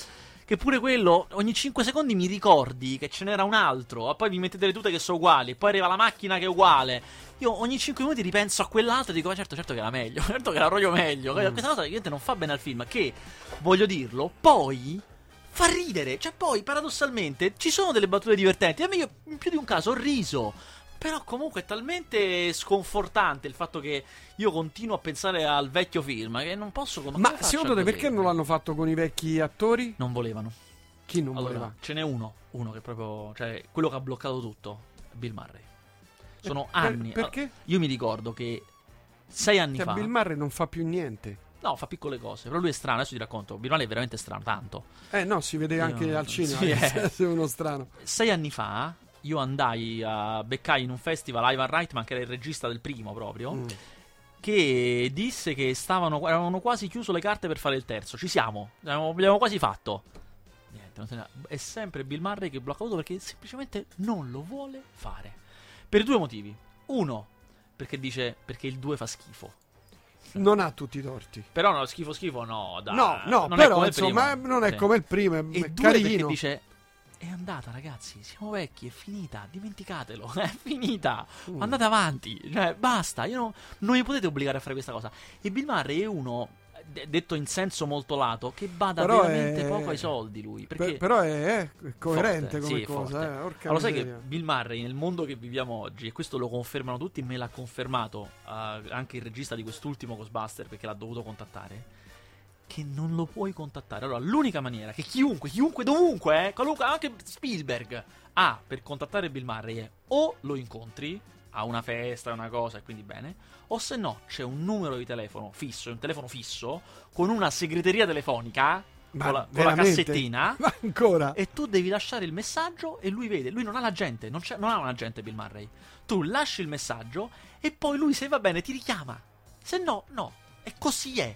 Speaker 2: Che pure quello, ogni 5 secondi mi ricordi che ce n'era un altro, e poi vi mettete le tute che sono uguali, poi arriva la macchina che è uguale. Io ogni 5 minuti ripenso a quell'altro e dico, ma certo, certo che era meglio, <laughs> certo che era proprio meglio.
Speaker 1: Mm.
Speaker 2: Questa cosa ovviamente non fa bene al film, che, voglio dirlo, poi fa ridere. Cioè, poi, paradossalmente, ci sono delle battute divertenti. A me io, in più di un caso, ho riso. Però comunque è talmente sconfortante il fatto che io continuo a pensare al vecchio film che non posso come
Speaker 1: Ma secondo te perché non l'hanno fatto con i vecchi attori?
Speaker 2: Non volevano.
Speaker 1: Chi non
Speaker 2: allora,
Speaker 1: voleva?
Speaker 2: ce n'è uno, uno che proprio, cioè quello che ha bloccato tutto, Bill Murray. Sono
Speaker 1: Per-
Speaker 2: anni.
Speaker 1: perché?
Speaker 2: Io mi ricordo che sei anni
Speaker 1: Cioè,
Speaker 2: fa
Speaker 1: Bill Murray non fa più niente.
Speaker 2: No, fa piccole cose, però lui è strano, adesso ti racconto. Bill Murray è veramente strano, tanto.
Speaker 1: Eh no, si vede anche al cinema. <laughs>
Speaker 2: sì, <laughs> eh.
Speaker 1: sei uno strano.
Speaker 2: Sei anni fa io andai a beccai in un festival Ivan Reitman, che era il regista del primo proprio,
Speaker 1: Mm.
Speaker 2: che disse che stavano, avevano quasi chiuso le carte per fare il terzo. Ci siamo, abbiamo, quasi fatto. Niente, ne- è sempre Bill Murray che blocca tutto perché semplicemente non lo vuole fare. Per due motivi. Uno, perché dice perché il 2 fa schifo.
Speaker 1: Non ha tutti i torti.
Speaker 2: Però no, schifo schifo no, dai.
Speaker 1: no, no,
Speaker 2: non è
Speaker 1: però
Speaker 2: come il
Speaker 1: insomma non è come il primo, è,
Speaker 2: E
Speaker 1: è
Speaker 2: due perché
Speaker 1: carino.
Speaker 2: dice è andata ragazzi, siamo vecchi, è finita, dimenticatelo, <laughs> è finita.
Speaker 1: Mm.
Speaker 2: Andate avanti, cioè basta, io non, non mi potete obbligare a fare questa cosa. E Bill Murray è uno de- detto in senso molto lato che bada
Speaker 1: Però
Speaker 2: veramente
Speaker 1: è-
Speaker 2: poco ai soldi lui, perché
Speaker 1: Per- però è, coerente
Speaker 2: Forte,
Speaker 1: come
Speaker 2: sì,
Speaker 1: cosa. Eh.
Speaker 2: Allora sai che. Bill Murray nel mondo che viviamo oggi, e questo lo confermano tutti, me l'ha confermato eh, anche il regista di quest'ultimo Ghostbuster perché l'ha dovuto contattare, che non lo puoi contattare. Allora l'unica maniera che chiunque, chiunque, dovunque, eh, qualunque, anche Spielberg, ha per contattare Bill Murray è o lo incontri a una festa, una cosa, e quindi bene, o se no c'è un numero di telefono fisso, un telefono fisso, con una segreteria telefonica,
Speaker 1: Ma
Speaker 2: con la, con la cassettina, <laughs>
Speaker 1: Ma ancora?
Speaker 2: e tu devi lasciare il messaggio e lui vede. Lui non ha l'agente, non, c'è- non ha un agente Bill Murray. Tu lasci il messaggio e poi lui, se va bene, ti richiama. Se no, no. E così è.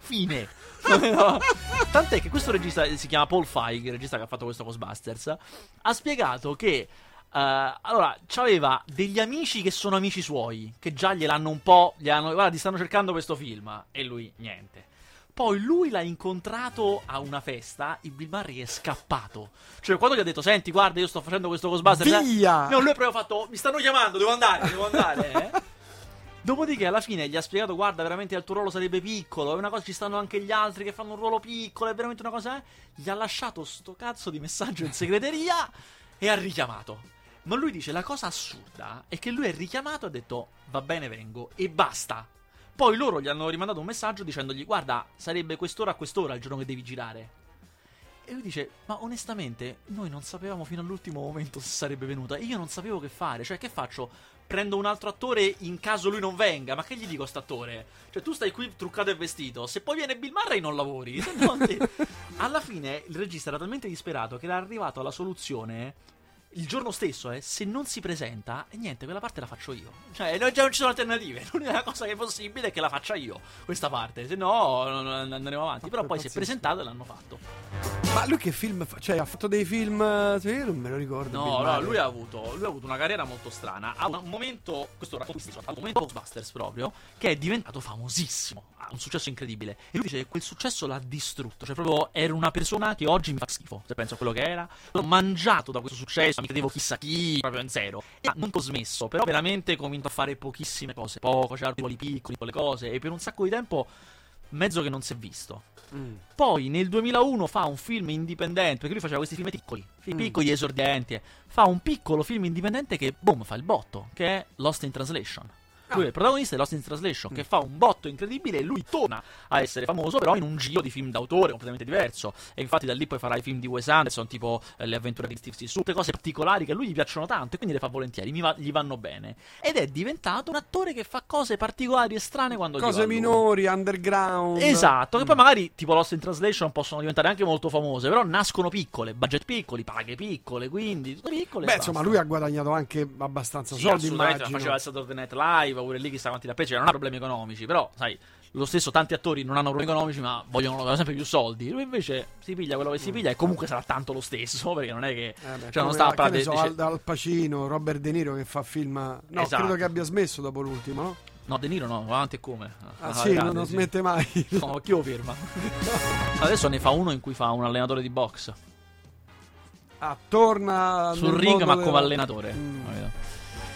Speaker 2: Fine. <laughs> No. <laughs> Tant'è che questo regista eh, si chiama Paul Feig, il regista che ha fatto questo Ghostbusters, ha spiegato che. eh, allora, c'aveva degli amici che sono amici suoi, che già gliel'hanno un po'. Gli hanno, guarda, ti stanno cercando questo film. E lui, niente. Poi lui l'ha incontrato a una festa e Bill Murray è scappato. Cioè, quando gli ha detto, senti, guarda, io sto facendo questo Ghostbusters.
Speaker 1: Via!
Speaker 2: No, lui ha proprio fatto, mi stanno chiamando, devo andare, devo andare. <laughs> eh." Dopodiché, alla fine gli ha spiegato, guarda, veramente il tuo ruolo sarebbe piccolo. È una cosa, ci stanno anche gli altri che fanno un ruolo piccolo. È veramente una cosa. eh." Gli ha lasciato sto cazzo di messaggio in segreteria e ha richiamato. Ma lui dice: La cosa assurda è che lui è richiamato e ha detto: Va bene, vengo e basta. Poi loro gli hanno rimandato un messaggio dicendogli: Guarda, sarebbe quest'ora a quest'ora il giorno che devi girare. E lui dice: Ma onestamente, noi non sapevamo fino all'ultimo momento se sarebbe venuta. E io non sapevo che fare. Cioè, che faccio? Prendo un altro attore in caso lui non venga. Ma che gli dico a st'attore? Cioè, tu stai qui truccato e vestito. Se poi viene Bill Murray, non lavori. <laughs> Ti- Alla fine, il regista era talmente disperato che era arrivato alla soluzione. Il giorno stesso, eh, se non si presenta, e niente, quella parte la faccio io. Cioè, no, già non ci sono alternative. <laughs> L'unica cosa che è possibile è che la faccia io, questa parte. Se no, non- non andremo avanti. Però poi si è
Speaker 1: pazzesco.
Speaker 2: presentato e l'hanno fatto.
Speaker 1: Ma lui che film fa? Cioè, ha fatto dei film. eh, Io non me lo ricordo.
Speaker 2: No, no, lui ha, avuto, lui ha avuto una carriera molto strana. Ha un momento, questo racconto un momento Ghostbusters proprio, che è diventato famosissimo. Ha un successo incredibile. E lui dice che quel successo l'ha distrutto. Cioè, proprio era una persona che oggi mi fa schifo. Se penso a quello che era. L'ho mangiato da questo successo, mi credevo chissà chi, proprio in zero. E non ho smesso, però veramente cominciato a fare pochissime cose. Poco, c'erano piccoli piccoli, piccole cose. E per un sacco di tempo, mezzo che non si è visto.
Speaker 1: Mm.
Speaker 2: Poi nel 2001 fa un film indipendente, perché lui faceva questi film piccoli, film
Speaker 1: Mm.
Speaker 2: piccoli esordienti. Fa un piccolo film indipendente che, boom, fa il botto, che è Lost in Translation. Lui è il protagonista di Lost in Translation, che fa un botto incredibile e lui torna a essere famoso, però in un giro di film d'autore completamente diverso. E infatti da lì poi farà i film di Wes Anderson, tipo eh, Le avventure di Steve Sissu, tutte cose particolari che a lui gli piacciono tanto e quindi le fa volentieri, va- gli vanno bene. Ed è diventato un attore che fa cose particolari e strane quando
Speaker 1: Cose minori, underground.
Speaker 2: Esatto, che poi magari tipo Lost in Translation possono diventare anche molto famose, però nascono piccole, budget piccoli, paghe piccole, quindi tutte piccole.
Speaker 1: Beh, insomma, lui ha guadagnato anche abbastanza
Speaker 2: Sì,
Speaker 1: soldi, immagino.
Speaker 2: faceva il Saturday Night Live, pure lì chissà quanti da pezzi, non ha problemi economici, però sai, lo stesso tanti attori non hanno problemi economici, ma vogliono sempre più soldi. Lui invece si piglia quello che si piglia e comunque sarà tanto lo stesso, <laughs> perché non è che
Speaker 1: Eh beh,
Speaker 2: cioè non sta a parlare
Speaker 1: so,
Speaker 2: dice-
Speaker 1: Al, Pacino, Robert De Niro che fa film. No,
Speaker 2: Esatto.
Speaker 1: credo che abbia smesso dopo l'ultimo, no?
Speaker 2: No, De Niro no, va avanti e come?
Speaker 1: Ah,
Speaker 2: Ah,
Speaker 1: sì,
Speaker 2: grande,
Speaker 1: non
Speaker 2: sì.
Speaker 1: smette mai.
Speaker 2: No, chi lo ferma? <laughs> Adesso ne fa uno in cui fa un allenatore di box.
Speaker 1: Ah, torna
Speaker 2: Sul ring, ma
Speaker 1: della-
Speaker 2: come allenatore.
Speaker 1: Mm.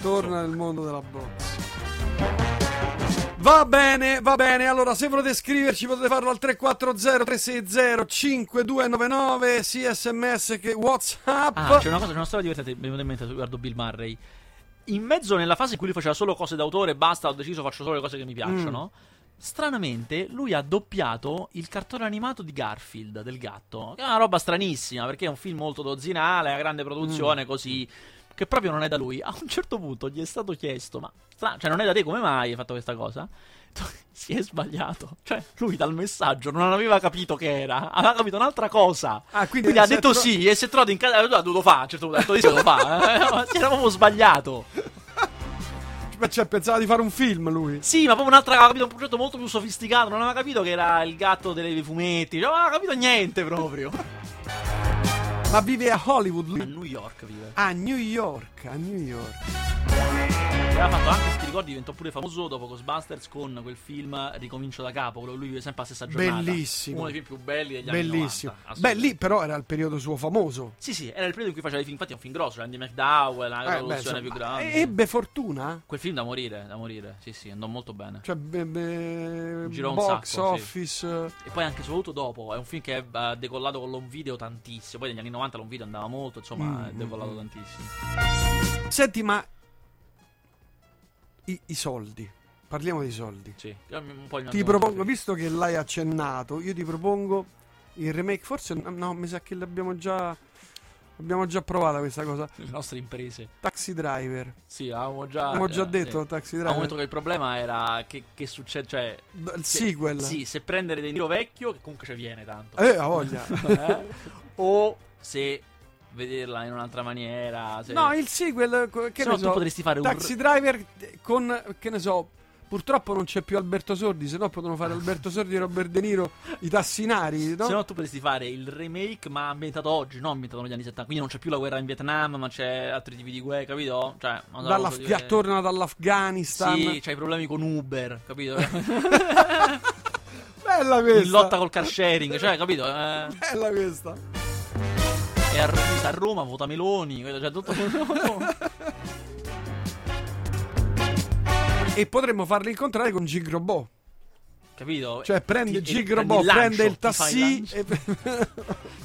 Speaker 1: Torna nel mondo della box. Va bene, va bene. Allora, se volete scriverci potete farlo al 340 360 5299 sia sms che WhatsApp.
Speaker 2: Ah, c'è una cosa, c'è una storia divertente, mi è venuta in mente riguardo Bill Murray. In mezzo nella fase in cui lui faceva solo cose d'autore, basta, ho deciso, faccio solo le cose che mi piacciono. Stranamente, lui ha doppiato il cartone animato di Garfield, del gatto. Che è una roba stranissima, perché è un film molto dozzinale, a grande produzione, così. Che proprio non è da lui. A un certo punto gli è stato chiesto, ma. stra- Cioè, non è da te come mai hai fatto questa cosa? <laughs> Si è sbagliato. Cioè, lui dal messaggio non aveva capito che era, aveva capito un'altra cosa.
Speaker 1: Ah, quindi
Speaker 2: Quindi ha detto
Speaker 1: tro-
Speaker 2: sì e si è trovato in casa. Ha dovuto fare. A un certo punto ha detto di sì, lo fa. eh. <laughs> Si era proprio sbagliato.
Speaker 1: Cioè, pensava di fare un film lui.
Speaker 2: Sì, ma proprio un'altra. Aveva capito un progetto molto più sofisticato. Non aveva capito che era il gatto dei fumetti. Non aveva capito niente proprio.
Speaker 1: Ma vive a Hollywood
Speaker 2: A
Speaker 1: lui.
Speaker 2: New York vive.
Speaker 1: A New York, a New York.
Speaker 2: Aveva fatto anche, se ti ricordi, diventò pure famoso dopo Ghostbusters con quel film Ricomincio da capo. Quello lui vive sempre alla stessa giornata.
Speaker 1: Bellissimo.
Speaker 2: Uno dei film più belli degli anni
Speaker 1: Bellissimo.
Speaker 2: 90.
Speaker 1: Beh,
Speaker 2: assolutamente.
Speaker 1: lì però era il periodo suo famoso.
Speaker 2: Sì, sì, era il periodo in cui faceva i film. Infatti è un film grosso. Andy McDowell, la
Speaker 1: Eh, beh,
Speaker 2: produzione più grande.
Speaker 1: Ebbe fortuna?
Speaker 2: Quel film da morire, da morire. Sì, sì, andò molto bene.
Speaker 1: Cioè, be- be-
Speaker 2: Girò un
Speaker 1: box
Speaker 2: sacco, sì.
Speaker 1: office.
Speaker 2: E poi anche soprattutto dopo, è un film che ha decollato con l'home video tantissimo. Poi negli anni 90 l'home video andava molto, insomma,
Speaker 1: Mm,
Speaker 2: è decollato
Speaker 1: mm,
Speaker 2: tantissimo.
Speaker 1: Senti, ma i, i soldi. Parliamo di soldi.
Speaker 2: Sì,
Speaker 1: Ti propongo, visto che l'hai accennato, io ti propongo il remake. Forse no, mi sa che l'abbiamo già. Abbiamo già provata questa cosa.
Speaker 2: Le nostre imprese.
Speaker 1: Taxi Driver.
Speaker 2: Sì, avevamo già.
Speaker 1: Abbiamo già
Speaker 2: eh,
Speaker 1: detto
Speaker 2: sì.
Speaker 1: Taxi
Speaker 2: Avevamo
Speaker 1: Driver.
Speaker 2: detto che il problema era che, che succede, cioè.
Speaker 1: D- Il
Speaker 2: se-
Speaker 1: sequel.
Speaker 2: Sì, se prendere De Niro vecchio, che comunque ci viene tanto.
Speaker 1: Eh, ha voglia. <laughs>
Speaker 2: Eh? <laughs> o se vederla in un'altra maniera. Se...
Speaker 1: no, il sequel. Che
Speaker 2: Se
Speaker 1: ne
Speaker 2: no, tu
Speaker 1: so.
Speaker 2: potresti fare un.
Speaker 1: Taxi Driver con. Che ne so. Purtroppo non c'è più Alberto Sordi, se no potevano fare Alberto Sordi e Robert De Niro, i tassinari, no?
Speaker 2: Se no, tu potresti fare il remake, ma ambientato oggi, non ambientato negli anni 70. Quindi non c'è più la guerra in Vietnam, ma c'è altri tipi di guerra, capito? Cioè, diversa.
Speaker 1: tornano dall'Afghanistan.
Speaker 2: Sì, c'hai problemi con Uber, capito? <laughs>
Speaker 1: Bella questa.
Speaker 2: In lotta col car sharing, cioè, capito? Eh,
Speaker 1: Bella questa.
Speaker 2: E a, a Roma vota Meloni? Cioè, tutto.
Speaker 1: E potremmo farli incontrare con Gig Robot.
Speaker 2: capito?
Speaker 1: Cioè prende
Speaker 2: Ti-
Speaker 1: Gig Robot,
Speaker 2: prendi
Speaker 1: prende il
Speaker 2: ti lancio,
Speaker 1: e... <laughs>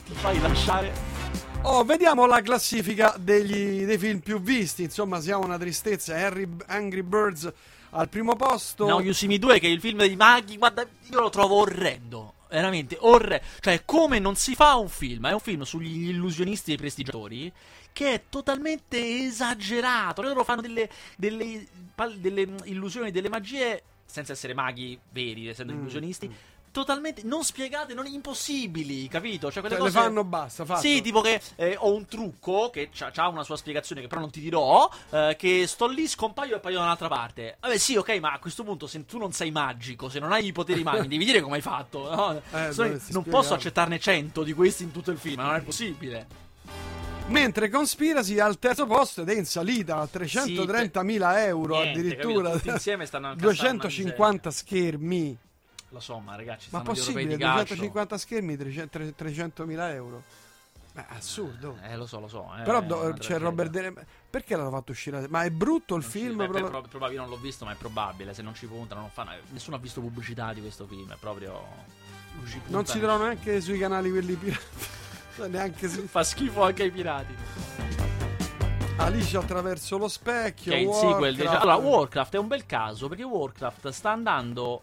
Speaker 2: Ti fai lasciare.
Speaker 1: Oh, vediamo la classifica degli- dei film più visti. Insomma, siamo una tristezza. Harry, Angry Birds al primo posto.
Speaker 2: No, Me 2 che è il film dei maghi, guarda, io lo trovo orrendo. Veramente orrendo. Cioè, come non si fa un film? È un film sugli illusionisti e i prestigiatori che è totalmente esagerato. Loro fanno delle, delle, delle illusioni, delle magie, senza essere maghi veri, essendo
Speaker 1: Mm,
Speaker 2: illusionisti,
Speaker 1: mm.
Speaker 2: Totalmente non spiegate, non impossibili, capito? Cioè, quelle
Speaker 1: Cioè, le
Speaker 2: cose...
Speaker 1: fanno basta, fatto.
Speaker 2: Sì, tipo che eh, ho un trucco che ha una sua spiegazione che però non ti dirò. eh, che sto lì, scompaio e appaio da un'altra parte. Vabbè, sì, ok, ma a questo punto, se tu non sei magico, se non hai i poteri <laughs> magici, devi dire come hai fatto. No?
Speaker 1: Eh, dovresti
Speaker 2: non
Speaker 1: spiegarlo.
Speaker 2: posso accettarne 100 di questi in tutto il film, ma non è possibile.
Speaker 1: Mentre Conspiracy al terzo posto ed è in salita a 330.000 euro
Speaker 2: Niente,
Speaker 1: addirittura.
Speaker 2: capito? Tutti insieme stanno <laughs> a incassare una
Speaker 1: 250 schermi.
Speaker 2: Lo so, ma ragazzi,
Speaker 1: Ma possibile?
Speaker 2: di calcio.
Speaker 1: 250 schermi, 300 300.000 euro. Beh, assurdo.
Speaker 2: Eh, lo so, lo so. eh,
Speaker 1: Però do- c'è. Robert De Perché l'hanno fatto uscire? Ma è brutto il
Speaker 2: Non
Speaker 1: film?
Speaker 2: beh,
Speaker 1: proprio-
Speaker 2: per- probabile non l'ho visto, ma è probabile. Se non ci puntano, non fanno. Nessuno ha visto pubblicità di questo film. È proprio. non
Speaker 1: Non si trovano neanche sui canali quelli pirati. <laughs> neanche su.
Speaker 2: Fa schifo anche ai pirati.
Speaker 1: Alice attraverso lo specchio.
Speaker 2: Che è il
Speaker 1: Warcraft.
Speaker 2: sequel di... Allora, Warcraft è un bel caso perché Warcraft sta andando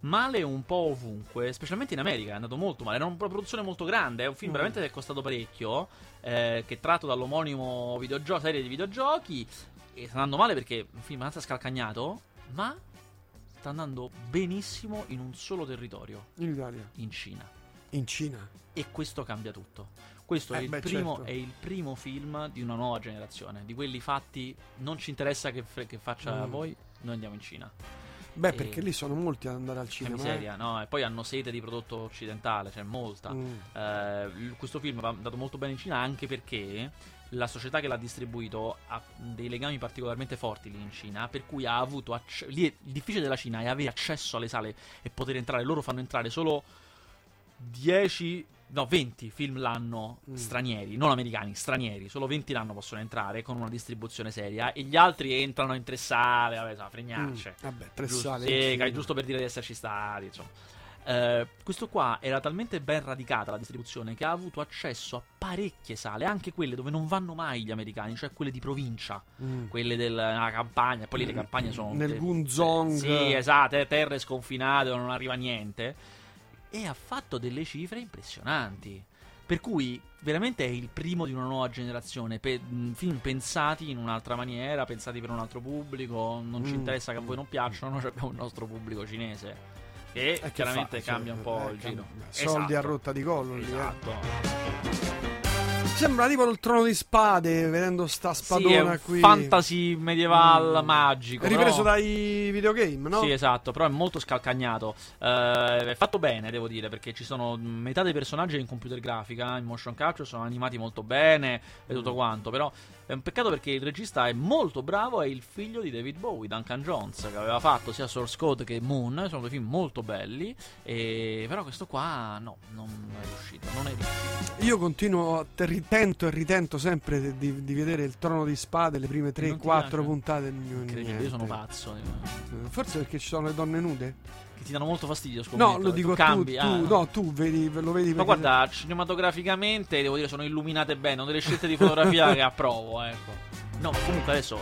Speaker 2: male un po' ovunque, specialmente in America, è andato molto male. Era una produzione molto grande, è un film
Speaker 1: Mm.
Speaker 2: veramente che è costato parecchio, eh, che è tratto dall'omonimo videogioco, serie di videogiochi, e sta andando male perché è un film abbastanza scalcagnato, ma sta andando benissimo in un solo territorio,
Speaker 1: In Italia,
Speaker 2: in Cina.
Speaker 1: in Cina.
Speaker 2: E questo cambia tutto. Questo è,
Speaker 1: Eh,
Speaker 2: il
Speaker 1: beh,
Speaker 2: primo,
Speaker 1: certo.
Speaker 2: è il primo film di una nuova generazione, di quelli fatti, non ci interessa che, che faccia
Speaker 1: Mm.
Speaker 2: voi, noi andiamo in Cina.
Speaker 1: Beh, perché lì sono molti ad andare al cinema.
Speaker 2: miseria, no? E poi hanno sete di prodotto occidentale, cioè molta.
Speaker 1: eh. Mm.
Speaker 2: Eh, questo film va andato molto bene in Cina anche perché la società che l'ha distribuito ha dei legami particolarmente forti lì in Cina, per cui ha avuto acce- lì è- il difficile della Cina è avere accesso alle sale e poter entrare. Loro fanno entrare solo 10 No, 20 film l'anno
Speaker 1: Mm.
Speaker 2: stranieri, non americani, stranieri, solo 20 l'anno possono entrare con una distribuzione seria e gli altri entrano in tre sale, vabbè, insomma, fregnacce.
Speaker 1: Mm. Vabbè, tre
Speaker 2: Giusto,
Speaker 1: sale.
Speaker 2: sì, ca- giusto per dire di esserci stati, insomma. Eh, questo qua era talmente ben radicata la distribuzione che ha avuto accesso a parecchie sale, anche quelle dove non vanno mai gli americani, cioè quelle di provincia,
Speaker 1: Mm.
Speaker 2: quelle della campagna. Poi lì le campagne sono.
Speaker 1: Nel Gunzong.
Speaker 2: Sì, esatto, eh, terre sconfinate dove non arriva niente. E ha fatto delle cifre impressionanti. Per cui veramente è il primo di una nuova generazione. Pe- film pensati in un'altra maniera, pensati per un altro pubblico. Non ci
Speaker 1: Mm.
Speaker 2: interessa che a voi non piacciono, noi abbiamo il nostro pubblico cinese. Che
Speaker 1: Eh, che
Speaker 2: chiaramente
Speaker 1: fa?
Speaker 2: cambia un po'
Speaker 1: Eh,
Speaker 2: il giro.
Speaker 1: cambia. Soldi a
Speaker 2: Esatto.
Speaker 1: rotta di collo lì, eh. Sembra tipo il trono di spade, vedendo sta
Speaker 2: Sì,
Speaker 1: spadona
Speaker 2: un
Speaker 1: qui.
Speaker 2: fantasy medieval
Speaker 1: Mm.
Speaker 2: magico.
Speaker 1: È ripreso
Speaker 2: però-
Speaker 1: dai videogame, no?
Speaker 2: Sì, esatto, però è molto scalcagnato. Eh, è fatto bene, devo dire, perché ci sono metà dei personaggi in computer grafica, in motion capture, sono animati molto bene e tutto quanto. Però è un peccato perché il regista è molto bravo, è il figlio di David Bowie, Duncan Jones, che aveva fatto sia Source Code che Moon. Sono due film molto belli. E... Però questo qua no, non è riuscito. Non è riuscito.
Speaker 1: Io continuo, te ritento e ritento sempre di, di vedere il trono di spade, le prime
Speaker 2: Non ti
Speaker 1: 3-4
Speaker 2: piace?
Speaker 1: puntate.
Speaker 2: Incredibile, io sono pazzo. eh,
Speaker 1: Forse perché ci sono le donne nude?
Speaker 2: Che ti danno molto fastidio, scommetto.
Speaker 1: No, lo
Speaker 2: Tu
Speaker 1: dico tu,
Speaker 2: cambi,
Speaker 1: tu,
Speaker 2: ah,
Speaker 1: no, tu vedi, lo vedi
Speaker 2: Ma guarda, cinematograficamente devo dire sono illuminate bene, ho delle scelte di <laughs> fotografia che approvo, ecco. No, ma comunque adesso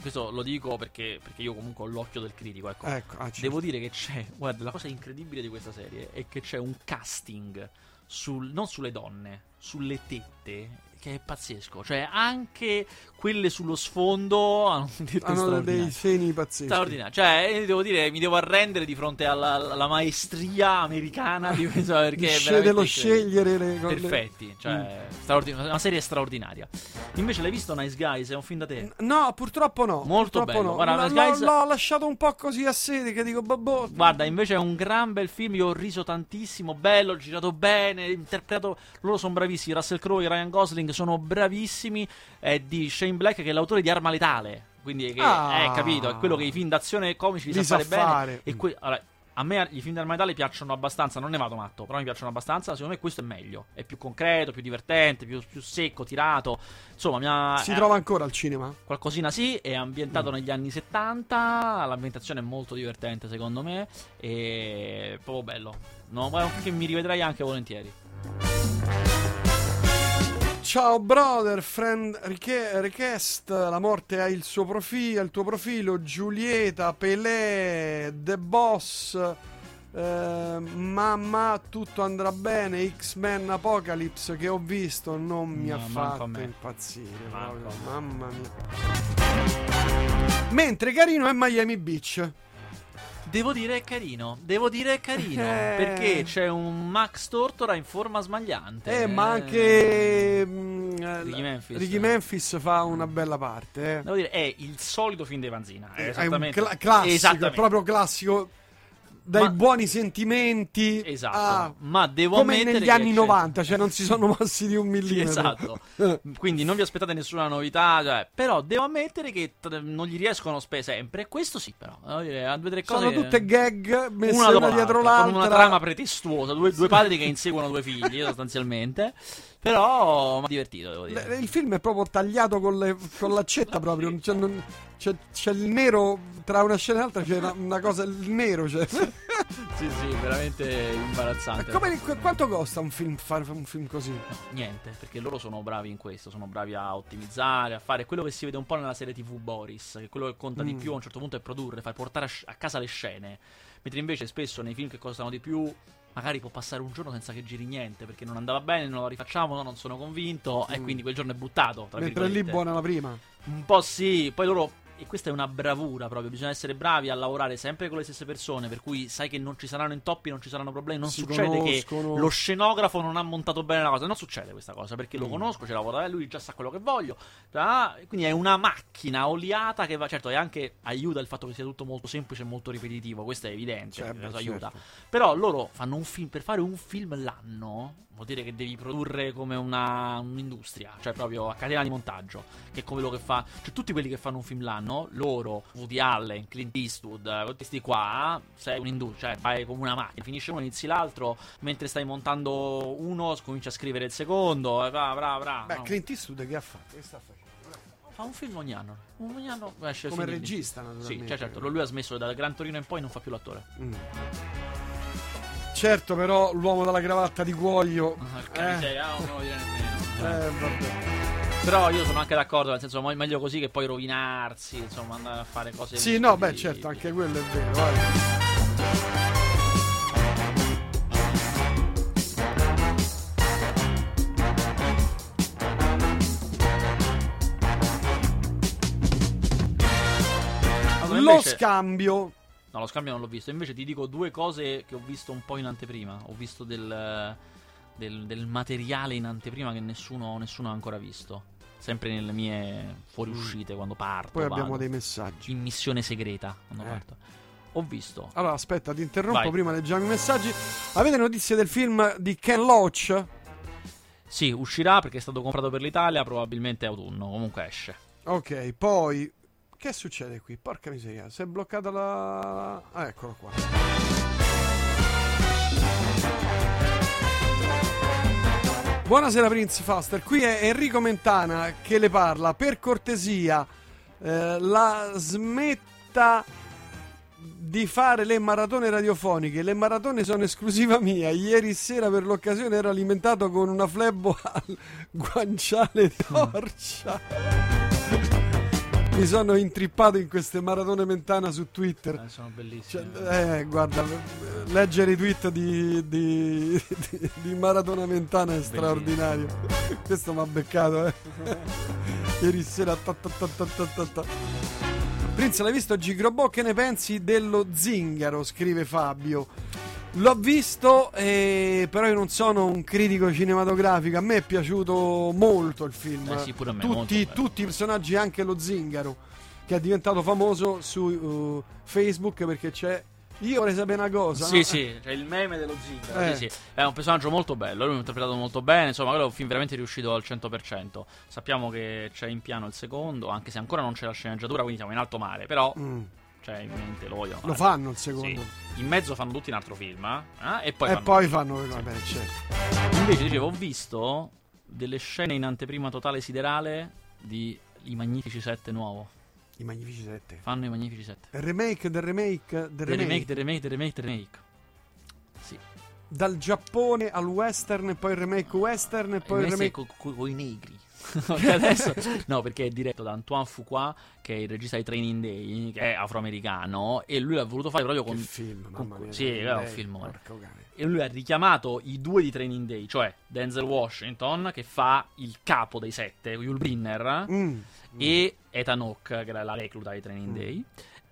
Speaker 2: questo lo dico perché, perché io comunque ho l'occhio del critico, ecco.
Speaker 1: Ecco, ah, certo.
Speaker 2: Devo dire che c'è, guarda, la cosa incredibile di questa serie è che c'è un casting sul, non sulle donne, sulle tette che è pazzesco, cioè anche quelle sullo sfondo <laughs> hanno
Speaker 1: hanno dei seni pazzeschi.
Speaker 2: Straordinario, cioè eh, devo dire, mi devo arrendere di fronte alla, alla maestria americana di questo <laughs> perché veramente
Speaker 1: dello scegliere le cose.
Speaker 2: Perfetti, cioè
Speaker 1: Mm.
Speaker 2: straordin- una serie straordinaria. Invece l'hai visto Nice Guys? È un film da te?
Speaker 1: No, purtroppo no.
Speaker 2: Molto
Speaker 1: purtroppo
Speaker 2: bello.
Speaker 1: No.
Speaker 2: Guarda,
Speaker 1: L'ho-
Speaker 2: Nice Guys-
Speaker 1: l'ho, l'ho lasciato un po' così a sede che dico, babbo.
Speaker 2: Guarda, invece è un gran bel film. Io ho riso tantissimo, bello, girato bene, interpretato. Loro sono bravissimi. Russell Crowe e Ryan Gosling sono bravissimi. È di Shane Black, che è l'autore di Arma Letale. Quindi, che,
Speaker 1: Ah.
Speaker 2: è capito, è quello che i film d'azione comici li,
Speaker 1: Li
Speaker 2: sa fare bene.
Speaker 1: fare.
Speaker 2: E que- allora, a me i film di Arma Letale piacciono abbastanza. Non ne vado matto, però mi piacciono abbastanza. Secondo me questo è meglio. È più concreto, più divertente, più, più secco, tirato. Insomma, ha.
Speaker 1: Si
Speaker 2: eh,
Speaker 1: trova ancora al cinema?
Speaker 2: Qualcosina sì, è ambientato
Speaker 1: Mm.
Speaker 2: negli anni 70, l'ambientazione è molto divertente secondo me e proprio bello. No, che mi rivedrei anche volentieri.
Speaker 1: Ciao brother, friend reque- request, la morte ha il suo profilo, il tuo profilo, Giulietta, Pelé, The Boss, eh, mamma tutto andrà bene, X-Men Apocalypse che ho visto non mi
Speaker 2: No,
Speaker 1: ha fatto impazzire, mamma mia. Mentre carino è Miami Beach.
Speaker 2: Devo dire è carino, devo dire è carino,
Speaker 1: Eh.
Speaker 2: perché c'è un Max Tortora in forma smagliante.
Speaker 1: Eh, ma anche mm, eh,
Speaker 2: Ricky Memphis.
Speaker 1: Ricky Memphis fa una bella parte, eh.
Speaker 2: Devo dire, è il solito film di Vanzina. È
Speaker 1: È un
Speaker 2: esattamente.
Speaker 1: cla- classico,
Speaker 2: Esattamente.
Speaker 1: proprio classico. Dai
Speaker 2: Ma-
Speaker 1: buoni sentimenti
Speaker 2: Esatto.
Speaker 1: a-
Speaker 2: ma devo
Speaker 1: come
Speaker 2: ammettere
Speaker 1: negli
Speaker 2: che
Speaker 1: anni
Speaker 2: c'è-
Speaker 1: 90, cioè non si sono mossi di un millimetro.
Speaker 2: esatto. <laughs> Quindi non vi aspettate nessuna novità. cioè, però devo ammettere che t- non gli riescono spe- sempre. Questo sì, però. Due tre cose.
Speaker 1: Sono tutte gag messe
Speaker 2: una
Speaker 1: una, dietro
Speaker 2: l'altra. con una trama pretestuosa. Due, due padri che inseguono due figli, sostanzialmente. Però mi ha divertito, devo dire.
Speaker 1: Le- il film è proprio tagliato con, le- con l'accetta proprio. Cioè, non- c'è, c'è il nero tra una scena e l'altra, c'è una, una cosa, il nero. Cioè. <laughs>
Speaker 2: sì, sì, veramente imbarazzante.
Speaker 1: Come, quanto costa un film fare un film così?
Speaker 2: No, niente, perché loro sono bravi in questo, sono bravi a ottimizzare, a fare quello che si vede un po' nella serie TV Boris, che quello che conta mm. di più a un certo punto è produrre, far portare a, a casa le scene. Mentre invece spesso nei film che costano di più magari può passare un giorno senza che giri niente perché non andava bene, non lo rifacciamo, no, non sono convinto mm. e quindi quel giorno è buttato.
Speaker 1: Mentre lì buona la prima.
Speaker 2: Un po' sì, poi loro e questa è una bravura proprio. Bisogna essere bravi a lavorare sempre con le stesse persone. Per cui sai che non ci saranno intoppi, non ci saranno problemi. Non si succede conoscono. che lo scenografo non ha montato bene la cosa. Non succede questa cosa perché lo mm. conosco, ce lavora lui, già sa quello che voglio. Ah, quindi è una macchina oliata che va. Certo, e anche aiuta il fatto che sia tutto molto semplice e molto ripetitivo. Questo è evidente. Cioè, beh, aiuta. Certo. Però loro fanno un film per fare un film l'anno vuol dire che devi produrre come una, un'industria, cioè proprio a catena di montaggio, che è come quello che fa, cioè tutti quelli che fanno un film l'anno, loro, Woody Allen, Clint Eastwood, tutti questi qua, sei un'industria, cioè fai come una macchina, finisce uno, inizi l'altro, mentre stai montando uno, cominci a scrivere il secondo, e bra, bra, bra.
Speaker 1: Beh, no. Clint Eastwood che ha fatto? Che sta facendo?
Speaker 2: Fa un film ogni anno. Ogni anno
Speaker 1: esce Come regista, naturalmente.
Speaker 2: Sì, cioè, certo. Lui ha smesso dal Gran Torino in poi non fa più l'attore. Mm.
Speaker 1: Certo, però l'uomo dalla cravatta di cuoio.
Speaker 2: Ah, eh. ah, non lo dire nemmeno. Eh, vabbè. Però io sono anche d'accordo, nel senso è meglio così che poi rovinarsi, insomma, andare a fare cose
Speaker 1: Sì, no, beh, certo, anche quello è vero, vai. Lo scambio
Speaker 2: No, lo scambio non l'ho visto. Invece ti dico due cose che ho visto un po' in anteprima. Ho visto del, del, del materiale in anteprima che nessuno, nessuno, ha ancora visto. Sempre nelle mie fuoriuscite mm. quando parto.
Speaker 1: Poi vado. abbiamo dei messaggi.
Speaker 2: In missione segreta quando eh. parto. Ho visto.
Speaker 1: Allora, aspetta, ti interrompo. Vai. Prima leggiamo i messaggi. Avete notizie del film di Ken Loach?
Speaker 2: Sì, uscirà perché è stato comprato per l'Italia. Probabilmente autunno. Comunque esce.
Speaker 1: Ok, poi che succede qui? Porca miseria, si è bloccata la... Ah, eccolo qua. Buonasera Prince Faster, qui è Enrico Mentana che le parla. Per cortesia, eh, la smetta di fare le maratone radiofoniche. Le maratone sono esclusiva mia. Ieri sera per l'occasione ero alimentato con una flebbo al guanciale torcia mi sono intrippato in queste maratone mentana su Twitter.
Speaker 2: Eh, sono bellissime.
Speaker 1: Cioè, eh, guarda, leggere i tweet di, di, di, di Maratona Mentana è straordinario. Questo mi ha beccato, eh. <laughs> Ieri sera. Ta, ta, ta, Prince, l'hai visto Gigrobò? Che ne pensi dello zingaro? Scrive Fabio. L'ho visto, eh, però io non sono un critico cinematografico. A me è piaciuto molto il film.
Speaker 2: Eh sì, pure a me,
Speaker 1: tutti, tutti, i personaggi, anche lo zingaro, che è diventato famoso su uh, Facebook perché c'è. Io vorrei sapere una cosa.
Speaker 2: Sì, no? sì, c'è il meme dello zingaro. Eh. Sì, sì. È un personaggio molto bello. Lui l'ha interpretato molto bene. Insomma, quello è un film veramente riuscito al 100%. Sappiamo che c'è in piano il secondo, anche se ancora non c'è la sceneggiatura, quindi siamo in alto mare. Però. Mm cioè, in mente lo vogliono.
Speaker 1: Lo fanno il secondo.
Speaker 2: Sì. In mezzo fanno tutti un altro film. Eh? E poi
Speaker 1: e
Speaker 2: fanno.
Speaker 1: Poi fanno vabbè, certo.
Speaker 2: Invece, dicevo, ho visto delle scene in anteprima totale siderale di I Magnifici 7 nuovo.
Speaker 1: I Magnifici 7.
Speaker 2: Fanno i Magnifici 7.
Speaker 1: Il remake del remake del remake.
Speaker 2: remake del remake del remake del remake. Sì.
Speaker 1: Dal Giappone al western e poi il remake western e poi il, il remake
Speaker 2: con co- co- i negri. <laughs> adesso, no, perché è diretto da Antoine Fuqua, che è il regista di Training Day, che è afroamericano, e lui l'ha voluto fare proprio con.
Speaker 1: Che film, mamma mia.
Speaker 2: Sì, è un film. E lui ha richiamato i due di Training Day, cioè Denzel Washington, che fa il capo dei sette, Yul Brinner, mm. e Ethan Hawke, che era la recluta di Training mm. Day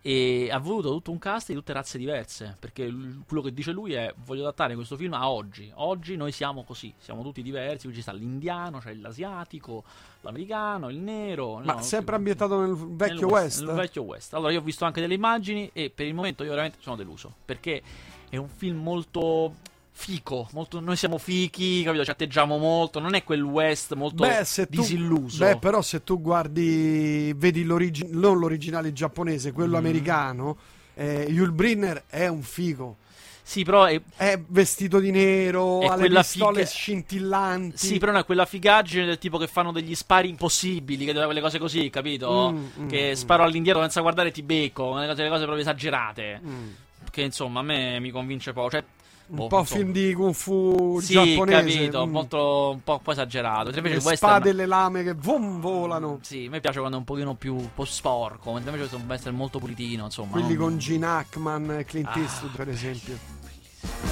Speaker 2: e ha voluto tutto un cast di tutte razze diverse perché l- quello che dice lui è voglio adattare questo film a oggi. Oggi noi siamo così siamo tutti diversi qui ci sta l'indiano c'è l'asiatico l'americano il nero
Speaker 1: ma no, sempre ambientato nel vecchio nel west,
Speaker 2: west? nel vecchio west. Allora io ho visto anche delle immagini e per il momento io veramente sono deluso perché è un film molto fico, molto, noi siamo fichi, capito? Ci atteggiamo molto, non è quel West molto beh, disilluso.
Speaker 1: beh, però se tu guardi, vedi l'origi- non l'originale giapponese, quello mm. americano, eh, Yul Brinner è un figo.
Speaker 2: Sì, però è,
Speaker 1: è vestito di nero, ha le pistole figa... scintillanti.
Speaker 2: Sì, però è quella figaggine del tipo che fanno degli spari impossibili, che quelle cose così, capito? Mm, mm, che mm, sparo all'indietro senza guardare ti becco, quelle cose, cose proprio esagerate. Mm che insomma a me mi convince poco. Cioè,
Speaker 1: Un
Speaker 2: boh,
Speaker 1: po'
Speaker 2: insomma.
Speaker 1: film di kung fu
Speaker 2: Sì,
Speaker 1: giapponese.
Speaker 2: capito,
Speaker 1: mm.
Speaker 2: molto, un po', un po' esagerato. Invece
Speaker 1: Le
Speaker 2: western-
Speaker 1: spade e le lame che vom volano.
Speaker 2: Sì, a me piace quando è un pochino più un po' sporco, mentre invece un western molto pulitino, insomma.
Speaker 1: Quelli
Speaker 2: non-
Speaker 1: con Gene Hackman e Clint
Speaker 2: Ah.
Speaker 1: Eastwood, per esempio.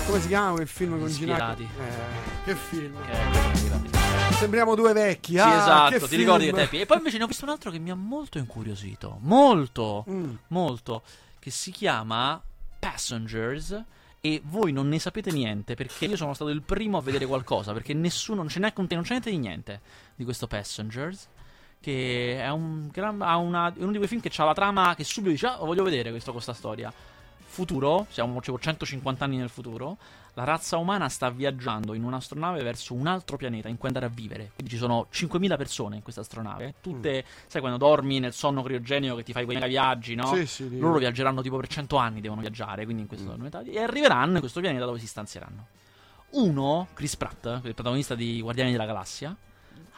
Speaker 1: Come si chiama quel film con Gene Hackman? Eh, che film.
Speaker 2: Che-
Speaker 1: Sembriamo due vecchi.
Speaker 2: Sì,
Speaker 1: ah,
Speaker 2: esatto, ti
Speaker 1: film.
Speaker 2: ricordi che tempi? E poi invece ne ho visto un altro che mi ha molto incuriosito. Molto,
Speaker 1: Mm.
Speaker 2: molto. Che si chiama Passengers. E voi non ne sapete niente perché io sono stato il primo a vedere qualcosa. Perché nessuno, non ce n'è, non c'è niente di niente di questo Passengers. Che è un gran- ha una- uno di quei film che ha la trama che subito dice: Ah, voglio vedere questo, questa storia. Futuro, siamo tipo 150 anni nel futuro. La razza umana sta viaggiando in un'astronave verso un altro pianeta in cui andare a vivere. Quindi ci sono 5.000 persone in questa astronave. Tutte, sai, quando dormi nel sonno criogenico che ti fai quei mega viaggi, no?
Speaker 1: Sì, sì, sì.
Speaker 2: Loro viaggeranno tipo per 100 anni, devono viaggiare, quindi in questo pianeta, e arriveranno in questo pianeta dove si stanzieranno. Uno, Chris Pratt, il protagonista di Guardiani della Galassia, a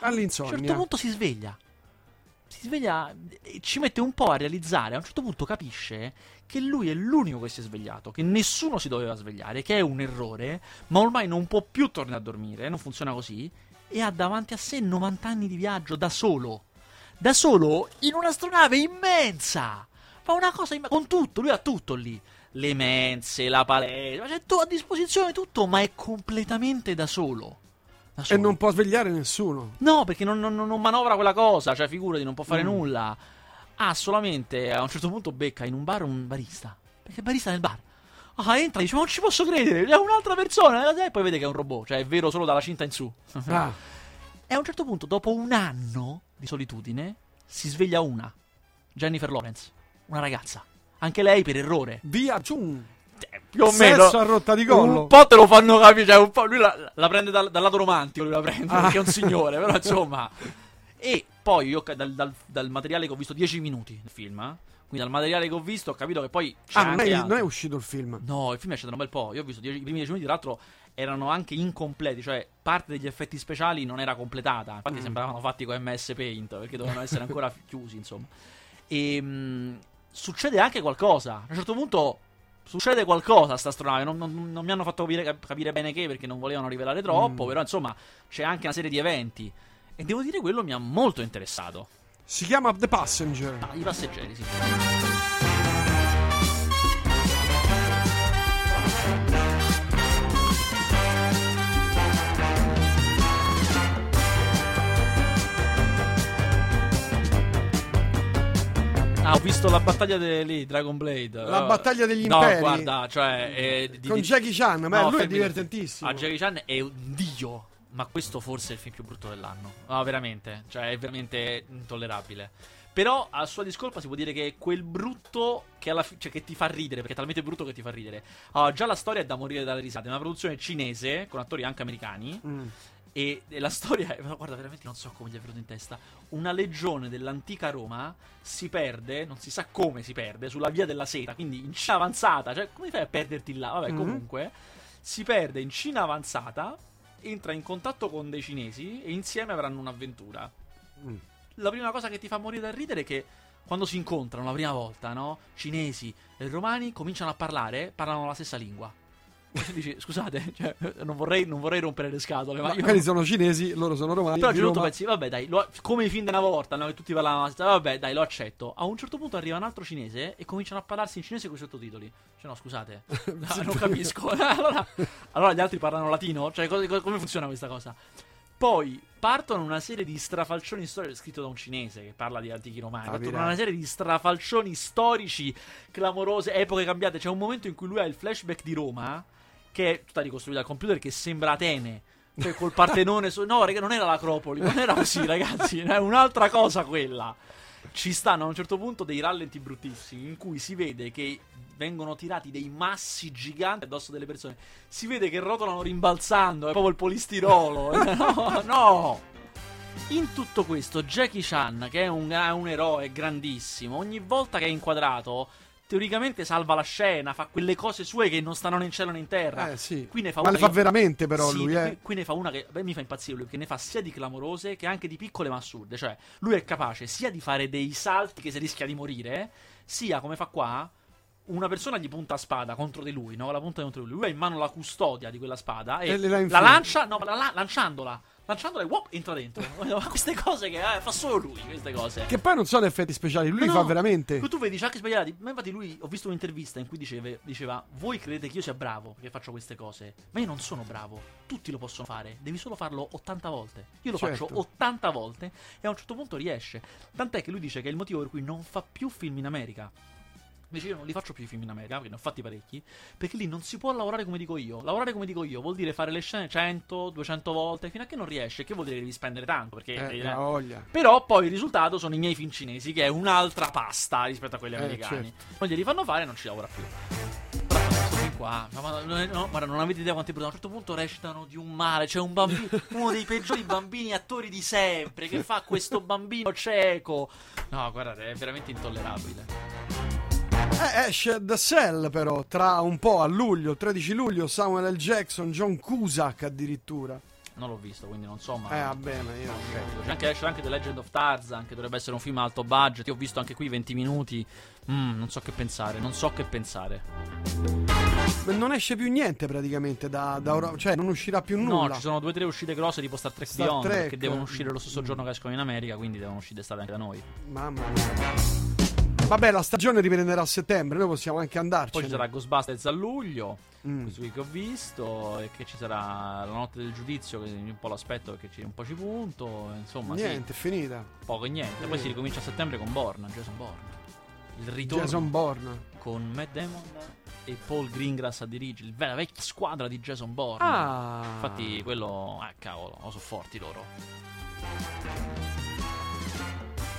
Speaker 2: un
Speaker 1: All'insonnia.
Speaker 2: certo punto si sveglia. Si sveglia e ci mette un po' a realizzare. A un certo punto capisce che lui è l'unico che si è svegliato, che nessuno si doveva svegliare, che è un errore, ma ormai non può più tornare a dormire, non funziona così, e ha davanti a sé 90 anni di viaggio da solo. Da solo in un'astronave immensa. Fa una cosa immensa, con tutto, lui ha tutto lì. Le mense, la palestra, c'è tu- a disposizione tutto, ma è completamente da solo. Da
Speaker 1: E
Speaker 2: solo.
Speaker 1: non può svegliare nessuno.
Speaker 2: No, perché non, non- non manovra quella cosa, cioè figurati, non può fare
Speaker 1: Mm.
Speaker 2: nulla. Ha solamente a un certo punto becca in un bar un barista. Perché è barista nel bar. Ah, entra dice: Ma non ci posso credere, è un'altra persona. E poi vede che è un robot, cioè è vero solo dalla cinta in su.
Speaker 1: Ah,
Speaker 2: E a un certo punto, dopo un anno di solitudine, si sveglia una. Jennifer Lawrence, una ragazza. Anche lei per errore.
Speaker 1: via, cium.
Speaker 2: Eh, Più o
Speaker 1: Sesso
Speaker 2: meno.
Speaker 1: a rotta di collo.
Speaker 2: Un po' te lo fanno capire, cioè un po' lui la, la prende dal, dal lato romantico, lui la prende,
Speaker 1: Ah.
Speaker 2: perché è un signore, però insomma. <laughs> E poi io dal, dal- dal materiale che ho visto 10 minuti del film, eh, quindi dal materiale che ho visto ho capito che poi c'è
Speaker 1: Ah, non
Speaker 2: anche
Speaker 1: è,
Speaker 2: altro.
Speaker 1: non è uscito il film.
Speaker 2: No, il film è uscito da un bel po'. Io ho visto 10 i primi 10 minuti, tra l'altro erano anche incompleti, cioè parte degli effetti speciali non era completata. Infatti
Speaker 1: Mm.
Speaker 2: sembravano fatti con MS Paint, perché dovevano essere ancora <laughs> chiusi, insomma. E mh, succede anche qualcosa. A un certo punto succede qualcosa a sta astronave. Non, non- non mi hanno fatto capire, capire bene che, perché non volevano rivelare troppo.
Speaker 1: Mm.
Speaker 2: Però insomma c'è anche una serie di eventi. E devo dire quello mi ha molto interessato.
Speaker 1: Si chiama The Passenger.
Speaker 2: Ah, I passeggeri, sì. Ah, ho visto la battaglia de- lì, Dragon Blade.
Speaker 1: La battaglia degli
Speaker 2: no,
Speaker 1: imperi.
Speaker 2: guarda, cioè... eh, di-
Speaker 1: Con Jackie Chan, ma
Speaker 2: No,
Speaker 1: lui è divertentissimo.
Speaker 2: A Jackie Chan è un dio. Ma questo forse è il film più brutto dell'anno. No, veramente. Cioè, è veramente intollerabile. Però, a sua discolpa, si può dire che è quel brutto che, fi- cioè, che ti fa ridere. Perché è talmente brutto che ti fa ridere. Allora, già la storia è da morire dalle risate. È una produzione cinese, con attori anche americani.
Speaker 1: Mm.
Speaker 2: E, la storia è, guarda, veramente non so come gli è venuto in testa. Una legione dell'antica Roma si perde, non si sa come si perde, sulla via della seta, quindi in Cina avanzata. Cioè, come fai a perderti là? Vabbè,
Speaker 1: Mhm.
Speaker 2: comunque, si perde in Cina avanzata, entra in contatto con dei cinesi e insieme avranno un'avventura.
Speaker 1: Mm.
Speaker 2: La prima cosa che ti fa morire da ridere è che quando si incontrano la prima volta, no? Cinesi e romani cominciano a parlare, parlano la stessa lingua. Dici, scusate, <laughs> cioè, non, vorrei, non vorrei rompere le scatole, ma
Speaker 1: Ma
Speaker 2: io
Speaker 1: quelli sono cinesi, loro sono romani.
Speaker 2: però a un certo pensi, vabbè, dai, lo- come i film di una volta, no? Che tutti parlavano, vabbè, dai, lo accetto. A un certo punto arriva un altro cinese e cominciano a parlarsi in cinese con i sottotitoli. Cioè, no, scusate, no, <laughs> non capisco. <laughs> allora, allora gli altri parlano latino? Cioè, co- co- come funziona questa cosa? Poi partono una serie di strafalcioni storici, scritto da un cinese che parla di antichi romani.
Speaker 1: Ah,
Speaker 2: Partono una serie di strafalcioni storici, clamorose, epoche cambiate. C'è un momento in cui lui ha il flashback di Roma, che è tutta ricostruita al computer, che sembra Atene. Cioè, col Partenone su... No, raga, non era l'Acropoli, non era così, <laughs> ragazzi. È un'altra cosa quella. Ci stanno a un certo punto dei rallenti bruttissimi in cui si vede che vengono tirati dei massi giganti addosso delle persone. Si vede che rotolano rimbalzando, è proprio il polistirolo. <laughs> no, no. In tutto questo, Jackie Chan, che è un, è un eroe grandissimo, ogni volta che è inquadrato, teoricamente salva la scena, fa quelle cose sue che non stanno né in cielo né in terra.
Speaker 1: Eh, sì.
Speaker 2: Qui ne fa
Speaker 1: Ma le fa
Speaker 2: che-
Speaker 1: veramente, però,
Speaker 2: Sì,
Speaker 1: lui,
Speaker 2: qui,
Speaker 1: eh.
Speaker 2: qui ne fa una che beh, mi fa impazzire lui, perché ne fa sia di clamorose che anche di piccole ma assurde. Cioè, lui è capace sia di fare dei salti che si rischia di morire, sia come fa qua, una persona gli punta a spada contro di lui, no? La punta contro di lui. Lui ha in mano la custodia di quella spada e,
Speaker 1: E la
Speaker 2: lancia, no, la- lanciandola. Lanciandola e wop, entra dentro. <laughs> Ma queste cose che eh, fa solo lui, queste cose.
Speaker 1: Che poi non sono effetti speciali, lui li
Speaker 2: No,
Speaker 1: fa
Speaker 2: no.
Speaker 1: veramente.
Speaker 2: Tu vedi, c'è anche sbagliati. Ma infatti lui, ho visto un'intervista in cui diceva, diceva, voi credete che io sia bravo perché faccio queste cose, ma io non sono bravo. Tutti lo possono fare, devi solo farlo 80 volte. Io lo
Speaker 1: Certo.
Speaker 2: faccio 80 volte e a un certo punto riesce. Tant'è che lui dice che è il motivo per cui non fa più film in America. Invece io non li faccio più i film in America, perché ne ho fatti parecchi, perché lì non si può lavorare come dico io. Lavorare come dico io vuol dire fare le scene 100, 200 volte, fino a che non riesce, che vuol dire devi spendere tanto, perché...
Speaker 1: Eh, la voglia.
Speaker 2: però poi il risultato sono i miei film cinesi, che è un'altra pasta rispetto a quelli
Speaker 1: Eh,
Speaker 2: americani. Non glieli fanno fare e non ci lavora più. Qua, ma- ma- no, no, guarda, non avete idea quanti brutti. A un certo punto recitano di un male. C'è un bambino, uno dei peggiori bambini attori di sempre, che fa questo bambino cieco. No, guardate, è veramente intollerabile.
Speaker 1: Eh, esce The Cell però, tra un po' a luglio, il 13 luglio, Samuel L. Jackson, John Cusack addirittura.
Speaker 2: Non l'ho visto, quindi non so, ma.
Speaker 1: Eh, va bene, io...
Speaker 2: C'è anche, c'è anche The Legend of Tarzan, che dovrebbe essere un film alto budget. Io ho visto anche qui 20 minuti. Mm, non so che pensare, non so che pensare.
Speaker 1: Non esce più niente praticamente da, da ora, cioè non uscirà più nulla.
Speaker 2: No, ci sono due o tre uscite grosse tipo Star Trek
Speaker 1: Star
Speaker 2: Beyond
Speaker 1: Trek.
Speaker 2: che devono uscire lo stesso giorno che escono in America, quindi devono uscire d'estate anche da noi.
Speaker 1: Mamma mia. Vabbè, la stagione riprenderà a settembre, noi possiamo anche andarci.
Speaker 2: Poi ci sarà Ghostbusters a luglio,
Speaker 1: Mm.
Speaker 2: questo qui che ho visto, e che ci sarà la notte del giudizio, che un po' l'aspetto perché ci, un po' ci punto, insomma,
Speaker 1: Niente, è finita.
Speaker 2: sì, poco e niente. Poi si ricomincia a settembre con Born, Jason Bourne. Il ritorno
Speaker 1: Jason Bourne.
Speaker 2: con Matt Damon e Paul Greengrass a dirigere, la vecchia squadra di Jason Bourne.
Speaker 1: Ah.
Speaker 2: Infatti quello, ah cavolo, oh, sono forti loro.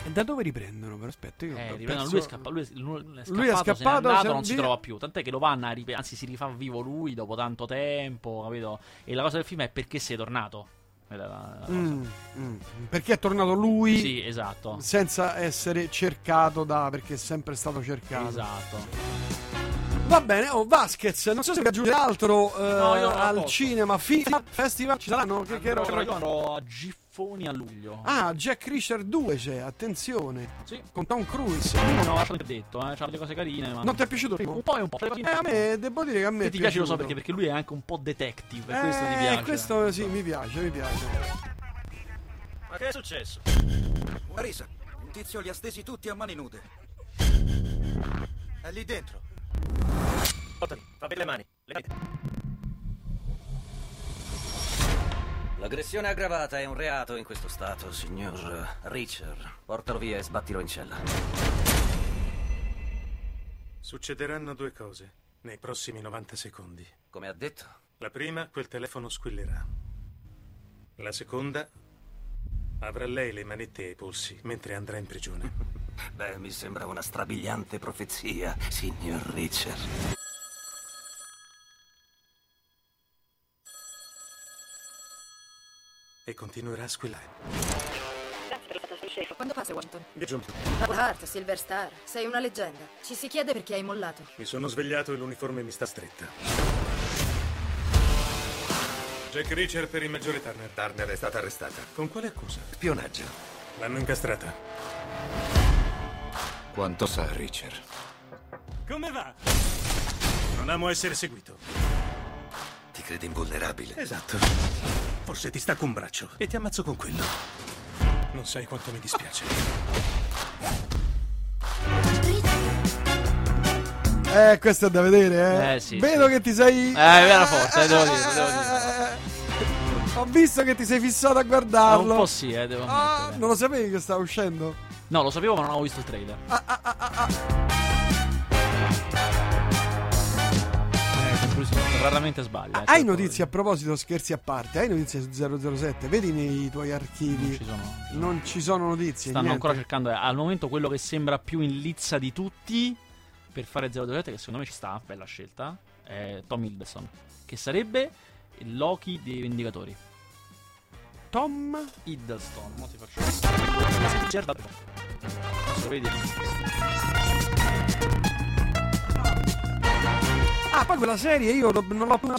Speaker 1: E da dove riprendono? Però aspetta, io
Speaker 2: Eh,
Speaker 1: perso-
Speaker 2: lui è scappato, lui è, lui è scappato,
Speaker 1: Lui è scappato,
Speaker 2: andato, non si
Speaker 1: via-
Speaker 2: trova più. Tant'è che lo vanno a rip- anzi si rifà vivo lui dopo tanto tempo, capito? E la cosa del film è perché sei tornato.
Speaker 1: Mm, mm. Perché è tornato lui
Speaker 2: Sì, esatto.
Speaker 1: senza essere cercato da... perché è sempre stato cercato.
Speaker 2: Esatto.
Speaker 1: Va bene, oh Vasquez, non so se vi aggiunge altro eh,
Speaker 2: No, io non ho
Speaker 1: al
Speaker 2: poco.
Speaker 1: cinema, film, festival, ci saranno? Che, che
Speaker 2: Andrò,
Speaker 1: roba-
Speaker 2: io andrò a Giffoni a luglio.
Speaker 1: Ah, Jack Reacher 2 c'è, attenzione,
Speaker 2: Sì.
Speaker 1: con Tom Cruise.
Speaker 2: Non ho lasciato detto, eh, c'ha delle cose carine, ma
Speaker 1: Non ti è piaciuto il primo?
Speaker 2: un po' e un po'.
Speaker 1: Eh, a me, devo dire che a me è
Speaker 2: ti piace lo so perché, perché lui è anche un po' detective,
Speaker 1: Eh,
Speaker 2: questo ti piace.
Speaker 1: questo sì, mi piace, mi piace.
Speaker 3: Ma che è successo? Marisa, un tizio li ha stesi tutti a mani nude. È lì dentro. Portati, fa per le mani. Le dita. L'aggressione aggravata è un reato in questo stato, signor Richard. Portalo via e sbattilo in cella.
Speaker 4: Succederanno due cose nei prossimi 90 secondi.
Speaker 3: Come ha detto?
Speaker 4: La prima, quel telefono squillerà. La seconda, avrà lei le manette ai polsi mentre andrà in prigione.
Speaker 3: Beh, mi sembra una strabiliante profezia, signor Richard.
Speaker 4: E continuerà a squillare.
Speaker 5: Quando passa Washington?
Speaker 4: È giunto.
Speaker 5: Hart, Silver Star, sei una leggenda. Ci si chiede perché hai mollato.
Speaker 4: Mi sono svegliato e l'uniforme mi sta stretta. Jack Reacher per il maggiore Turner.
Speaker 6: Turner è stata arrestata.
Speaker 4: Con quale accusa?
Speaker 6: Spionaggio.
Speaker 4: L'hanno incastrata.
Speaker 6: Quanto sa Richard?
Speaker 4: Come va? Non amo essere seguito.
Speaker 6: Ti crede invulnerabile?
Speaker 4: Esatto. Forse ti stacco un braccio e ti ammazzo con quello. Non sai quanto mi dispiace.
Speaker 1: Eh, questo è da vedere, eh.
Speaker 2: Eh, sì,
Speaker 1: Vedo
Speaker 2: sì.
Speaker 1: che ti sei...
Speaker 2: Eh, vera forza, eh, devo dire, devo dire.
Speaker 1: Ho visto che ti sei fissato a
Speaker 2: Ah,
Speaker 1: guardarlo.
Speaker 2: un po' sì, eh, devo
Speaker 1: Ah, non lo sapevi che stava uscendo?
Speaker 2: No, lo sapevo, ma non avevo visto il trailer. Eh, lui sì, raramente sbaglia. eh,
Speaker 1: Hai
Speaker 2: certo.
Speaker 1: notizie a proposito, scherzi a parte? Hai notizie su 007? Vedi nei tuoi
Speaker 2: Non
Speaker 1: archivi?
Speaker 2: ci sono.
Speaker 1: Non ci sono notizie.
Speaker 2: Stanno
Speaker 1: niente.
Speaker 2: ancora cercando. eh, Al momento quello che sembra più in lizza di tutti per fare 007, che secondo me ci sta, bella scelta, è Tom Hiddleston. Che sarebbe il Loki dei Vendicatori.
Speaker 1: Tom?
Speaker 2: Hiddleston, mo ti faccio. Certo. Adesso vedi.
Speaker 1: Ah, poi quella serie io non l'ho più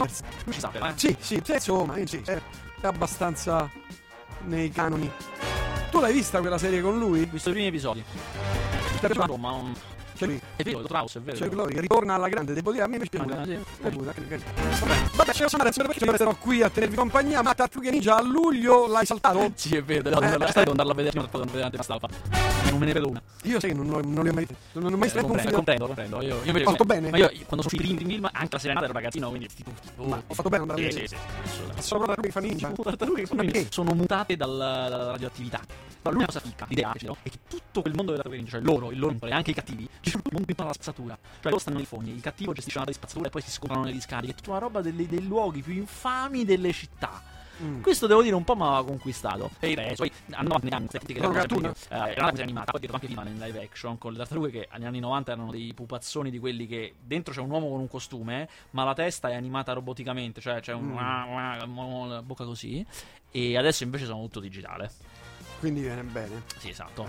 Speaker 2: ci sa eh.
Speaker 1: Sì, sì, insomma, sì, è abbastanza nei canoni. Tu l'hai vista quella serie con lui?
Speaker 2: Ho visto i primi episodi. Ma non,
Speaker 1: C'è lui,
Speaker 2: È vero, Traus, è vero.
Speaker 1: c'è che ritorna alla grande, devo dire, a me mi piace.
Speaker 2: Ah, sì.
Speaker 1: Vabbè, ce lo siamo adesso perché io resterò qui a tenervi compagnia, ma Tartarughe Ninja a luglio l'hai saltato? <laughs>
Speaker 2: Sì, è vero, devo andarla, a vedere, non devo andare a stampa. Non me ne vedo una.
Speaker 1: Io sai che non, non, li ho mai non ho mai stretto un film.
Speaker 2: comprendo, comprendo. Io, io invece-
Speaker 1: Fatto bene?
Speaker 2: Ma io quando sono i primi film, anche la serenata ero ragazzino, quindi tipo,
Speaker 1: Ma ho fatto bene andare a
Speaker 2: Sì,
Speaker 1: vedere.
Speaker 2: sì, sì, assolutamente.
Speaker 1: Sono proprio che fa ninja.
Speaker 2: Sono tartarughe che sono,
Speaker 1: Perché?
Speaker 2: sono mutate dal- dalla radioattività. Ma l'unica cosa fica, l'idea che c'è, è che tutto quel mondo delle tartarughe, cioè loro, il loro e anche i cattivi, girano tutto il mondo intorno alla spazzatura. Cioè loro stanno nei fogni, il cattivo gestisce una di spazzatura e poi si scoprono nelle discariche. È tutta una roba delle- dei luoghi più infami delle città.
Speaker 1: Mm.
Speaker 2: Questo devo dire un po' mi aveva conquistato. E il resto, poi avanti negli anni, queste che eh, era una cosa animata, poi dietro anche prima nel live action con le tartarughe che negli anni 90 erano dei pupazzoni di quelli che dentro c'è un uomo con un costume, ma la testa è animata roboticamente, cioè c'è un
Speaker 1: Mm.
Speaker 2: bocca così. E adesso invece sono tutto digitale.
Speaker 1: Quindi viene bene.
Speaker 2: Sì, esatto.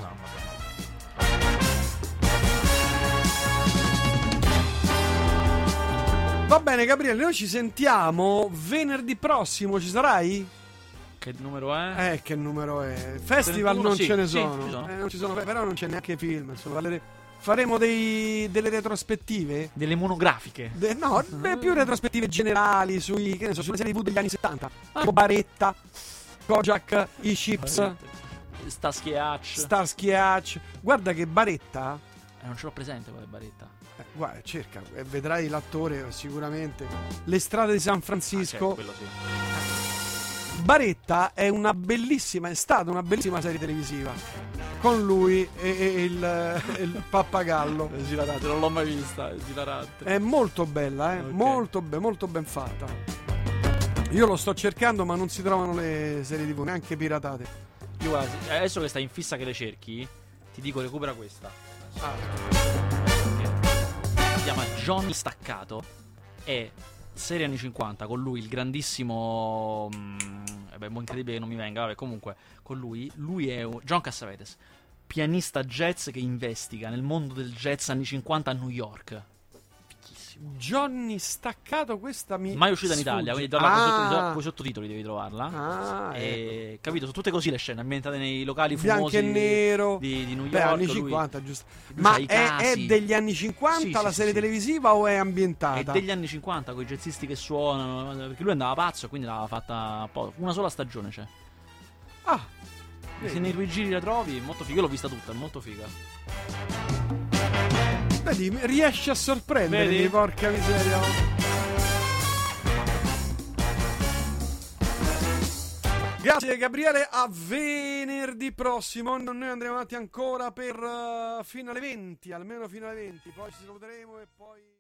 Speaker 1: Va bene, Gabriele, noi ci sentiamo venerdì prossimo, ci sarai?
Speaker 2: Che numero è?
Speaker 1: Eh, che numero è? Festival
Speaker 2: 31,
Speaker 1: non
Speaker 2: sì,
Speaker 1: ce ne
Speaker 2: sì,
Speaker 1: sono.
Speaker 2: ci sono.
Speaker 1: Eh, non ci sono, però non c'è neanche film. Insomma, faremo dei- delle retrospettive?
Speaker 2: Delle monografiche.
Speaker 1: De- no, beh, più retrospettive generali sui, che ne so, sulle serie TV degli anni 70.
Speaker 2: Ah.
Speaker 1: Baretta, Kojak, i Chips,
Speaker 2: Starsky Hatch.
Speaker 1: Starsky Hatch. Guarda che Baretta,
Speaker 2: Eh, non ce l'ho presente quella baretta.
Speaker 1: eh, guarda, cerca, e vedrai l'attore sicuramente. Le strade di San
Speaker 2: Ah,
Speaker 1: Francisco.
Speaker 2: certo, quello sì.
Speaker 1: Baretta è una bellissima, è stata una bellissima serie televisiva. Con lui e, e il, <laughs> il pappagallo.
Speaker 2: È non l'ho mai vista, è.
Speaker 1: È molto bella, eh?
Speaker 2: Ok.
Speaker 1: molto, be- molto ben fatta. Io lo sto cercando, ma non si trovano le serie TV, neanche piratate.
Speaker 2: Io guarda, se- adesso che stai in fissa che le cerchi, ti dico recupera questa. Che si chiama Johnny Staccato. È serie anni 50 con lui, il grandissimo. mm, eh beh, incredibile che non mi venga. Vabbè, comunque, con lui. Lui è un- John Cassavetes, pianista jazz che investiga nel mondo del jazz anni 50 a New York.
Speaker 1: Johnny Staccato, questa mi.
Speaker 2: Mai uscita in. Italia, quindi con i
Speaker 1: Ah,
Speaker 2: sottotitoli devi trovarla.
Speaker 1: ah, ecco.
Speaker 2: E, capito? Sono tutte così le scene ambientate nei locali
Speaker 1: Bianco
Speaker 2: fumosi
Speaker 1: e nero.
Speaker 2: di, di New
Speaker 1: Beh,
Speaker 2: York.
Speaker 1: anni
Speaker 2: lui-
Speaker 1: 50, giusto.
Speaker 2: lui
Speaker 1: Ma è, è degli anni 50
Speaker 2: Sì,
Speaker 1: la
Speaker 2: sì,
Speaker 1: serie
Speaker 2: sì,
Speaker 1: televisiva o è
Speaker 2: È
Speaker 1: ambientata?
Speaker 2: degli anni 50 con i jazzisti che suonano. Perché lui andava pazzo e quindi l'aveva fatta po'. Una sola stagione c'è.
Speaker 1: Ah,
Speaker 2: Se nei tuoi giri la trovi, è molto figa. Io l'ho vista tutta, è molto figa.
Speaker 1: Vedi, riesci a sorprendermi,
Speaker 2: Vedi?
Speaker 1: porca miseria. Grazie Gabriele, a venerdì prossimo. Noi andremo avanti ancora per eh, fino alle 20, almeno fino alle 20, poi ci saluteremo e poi...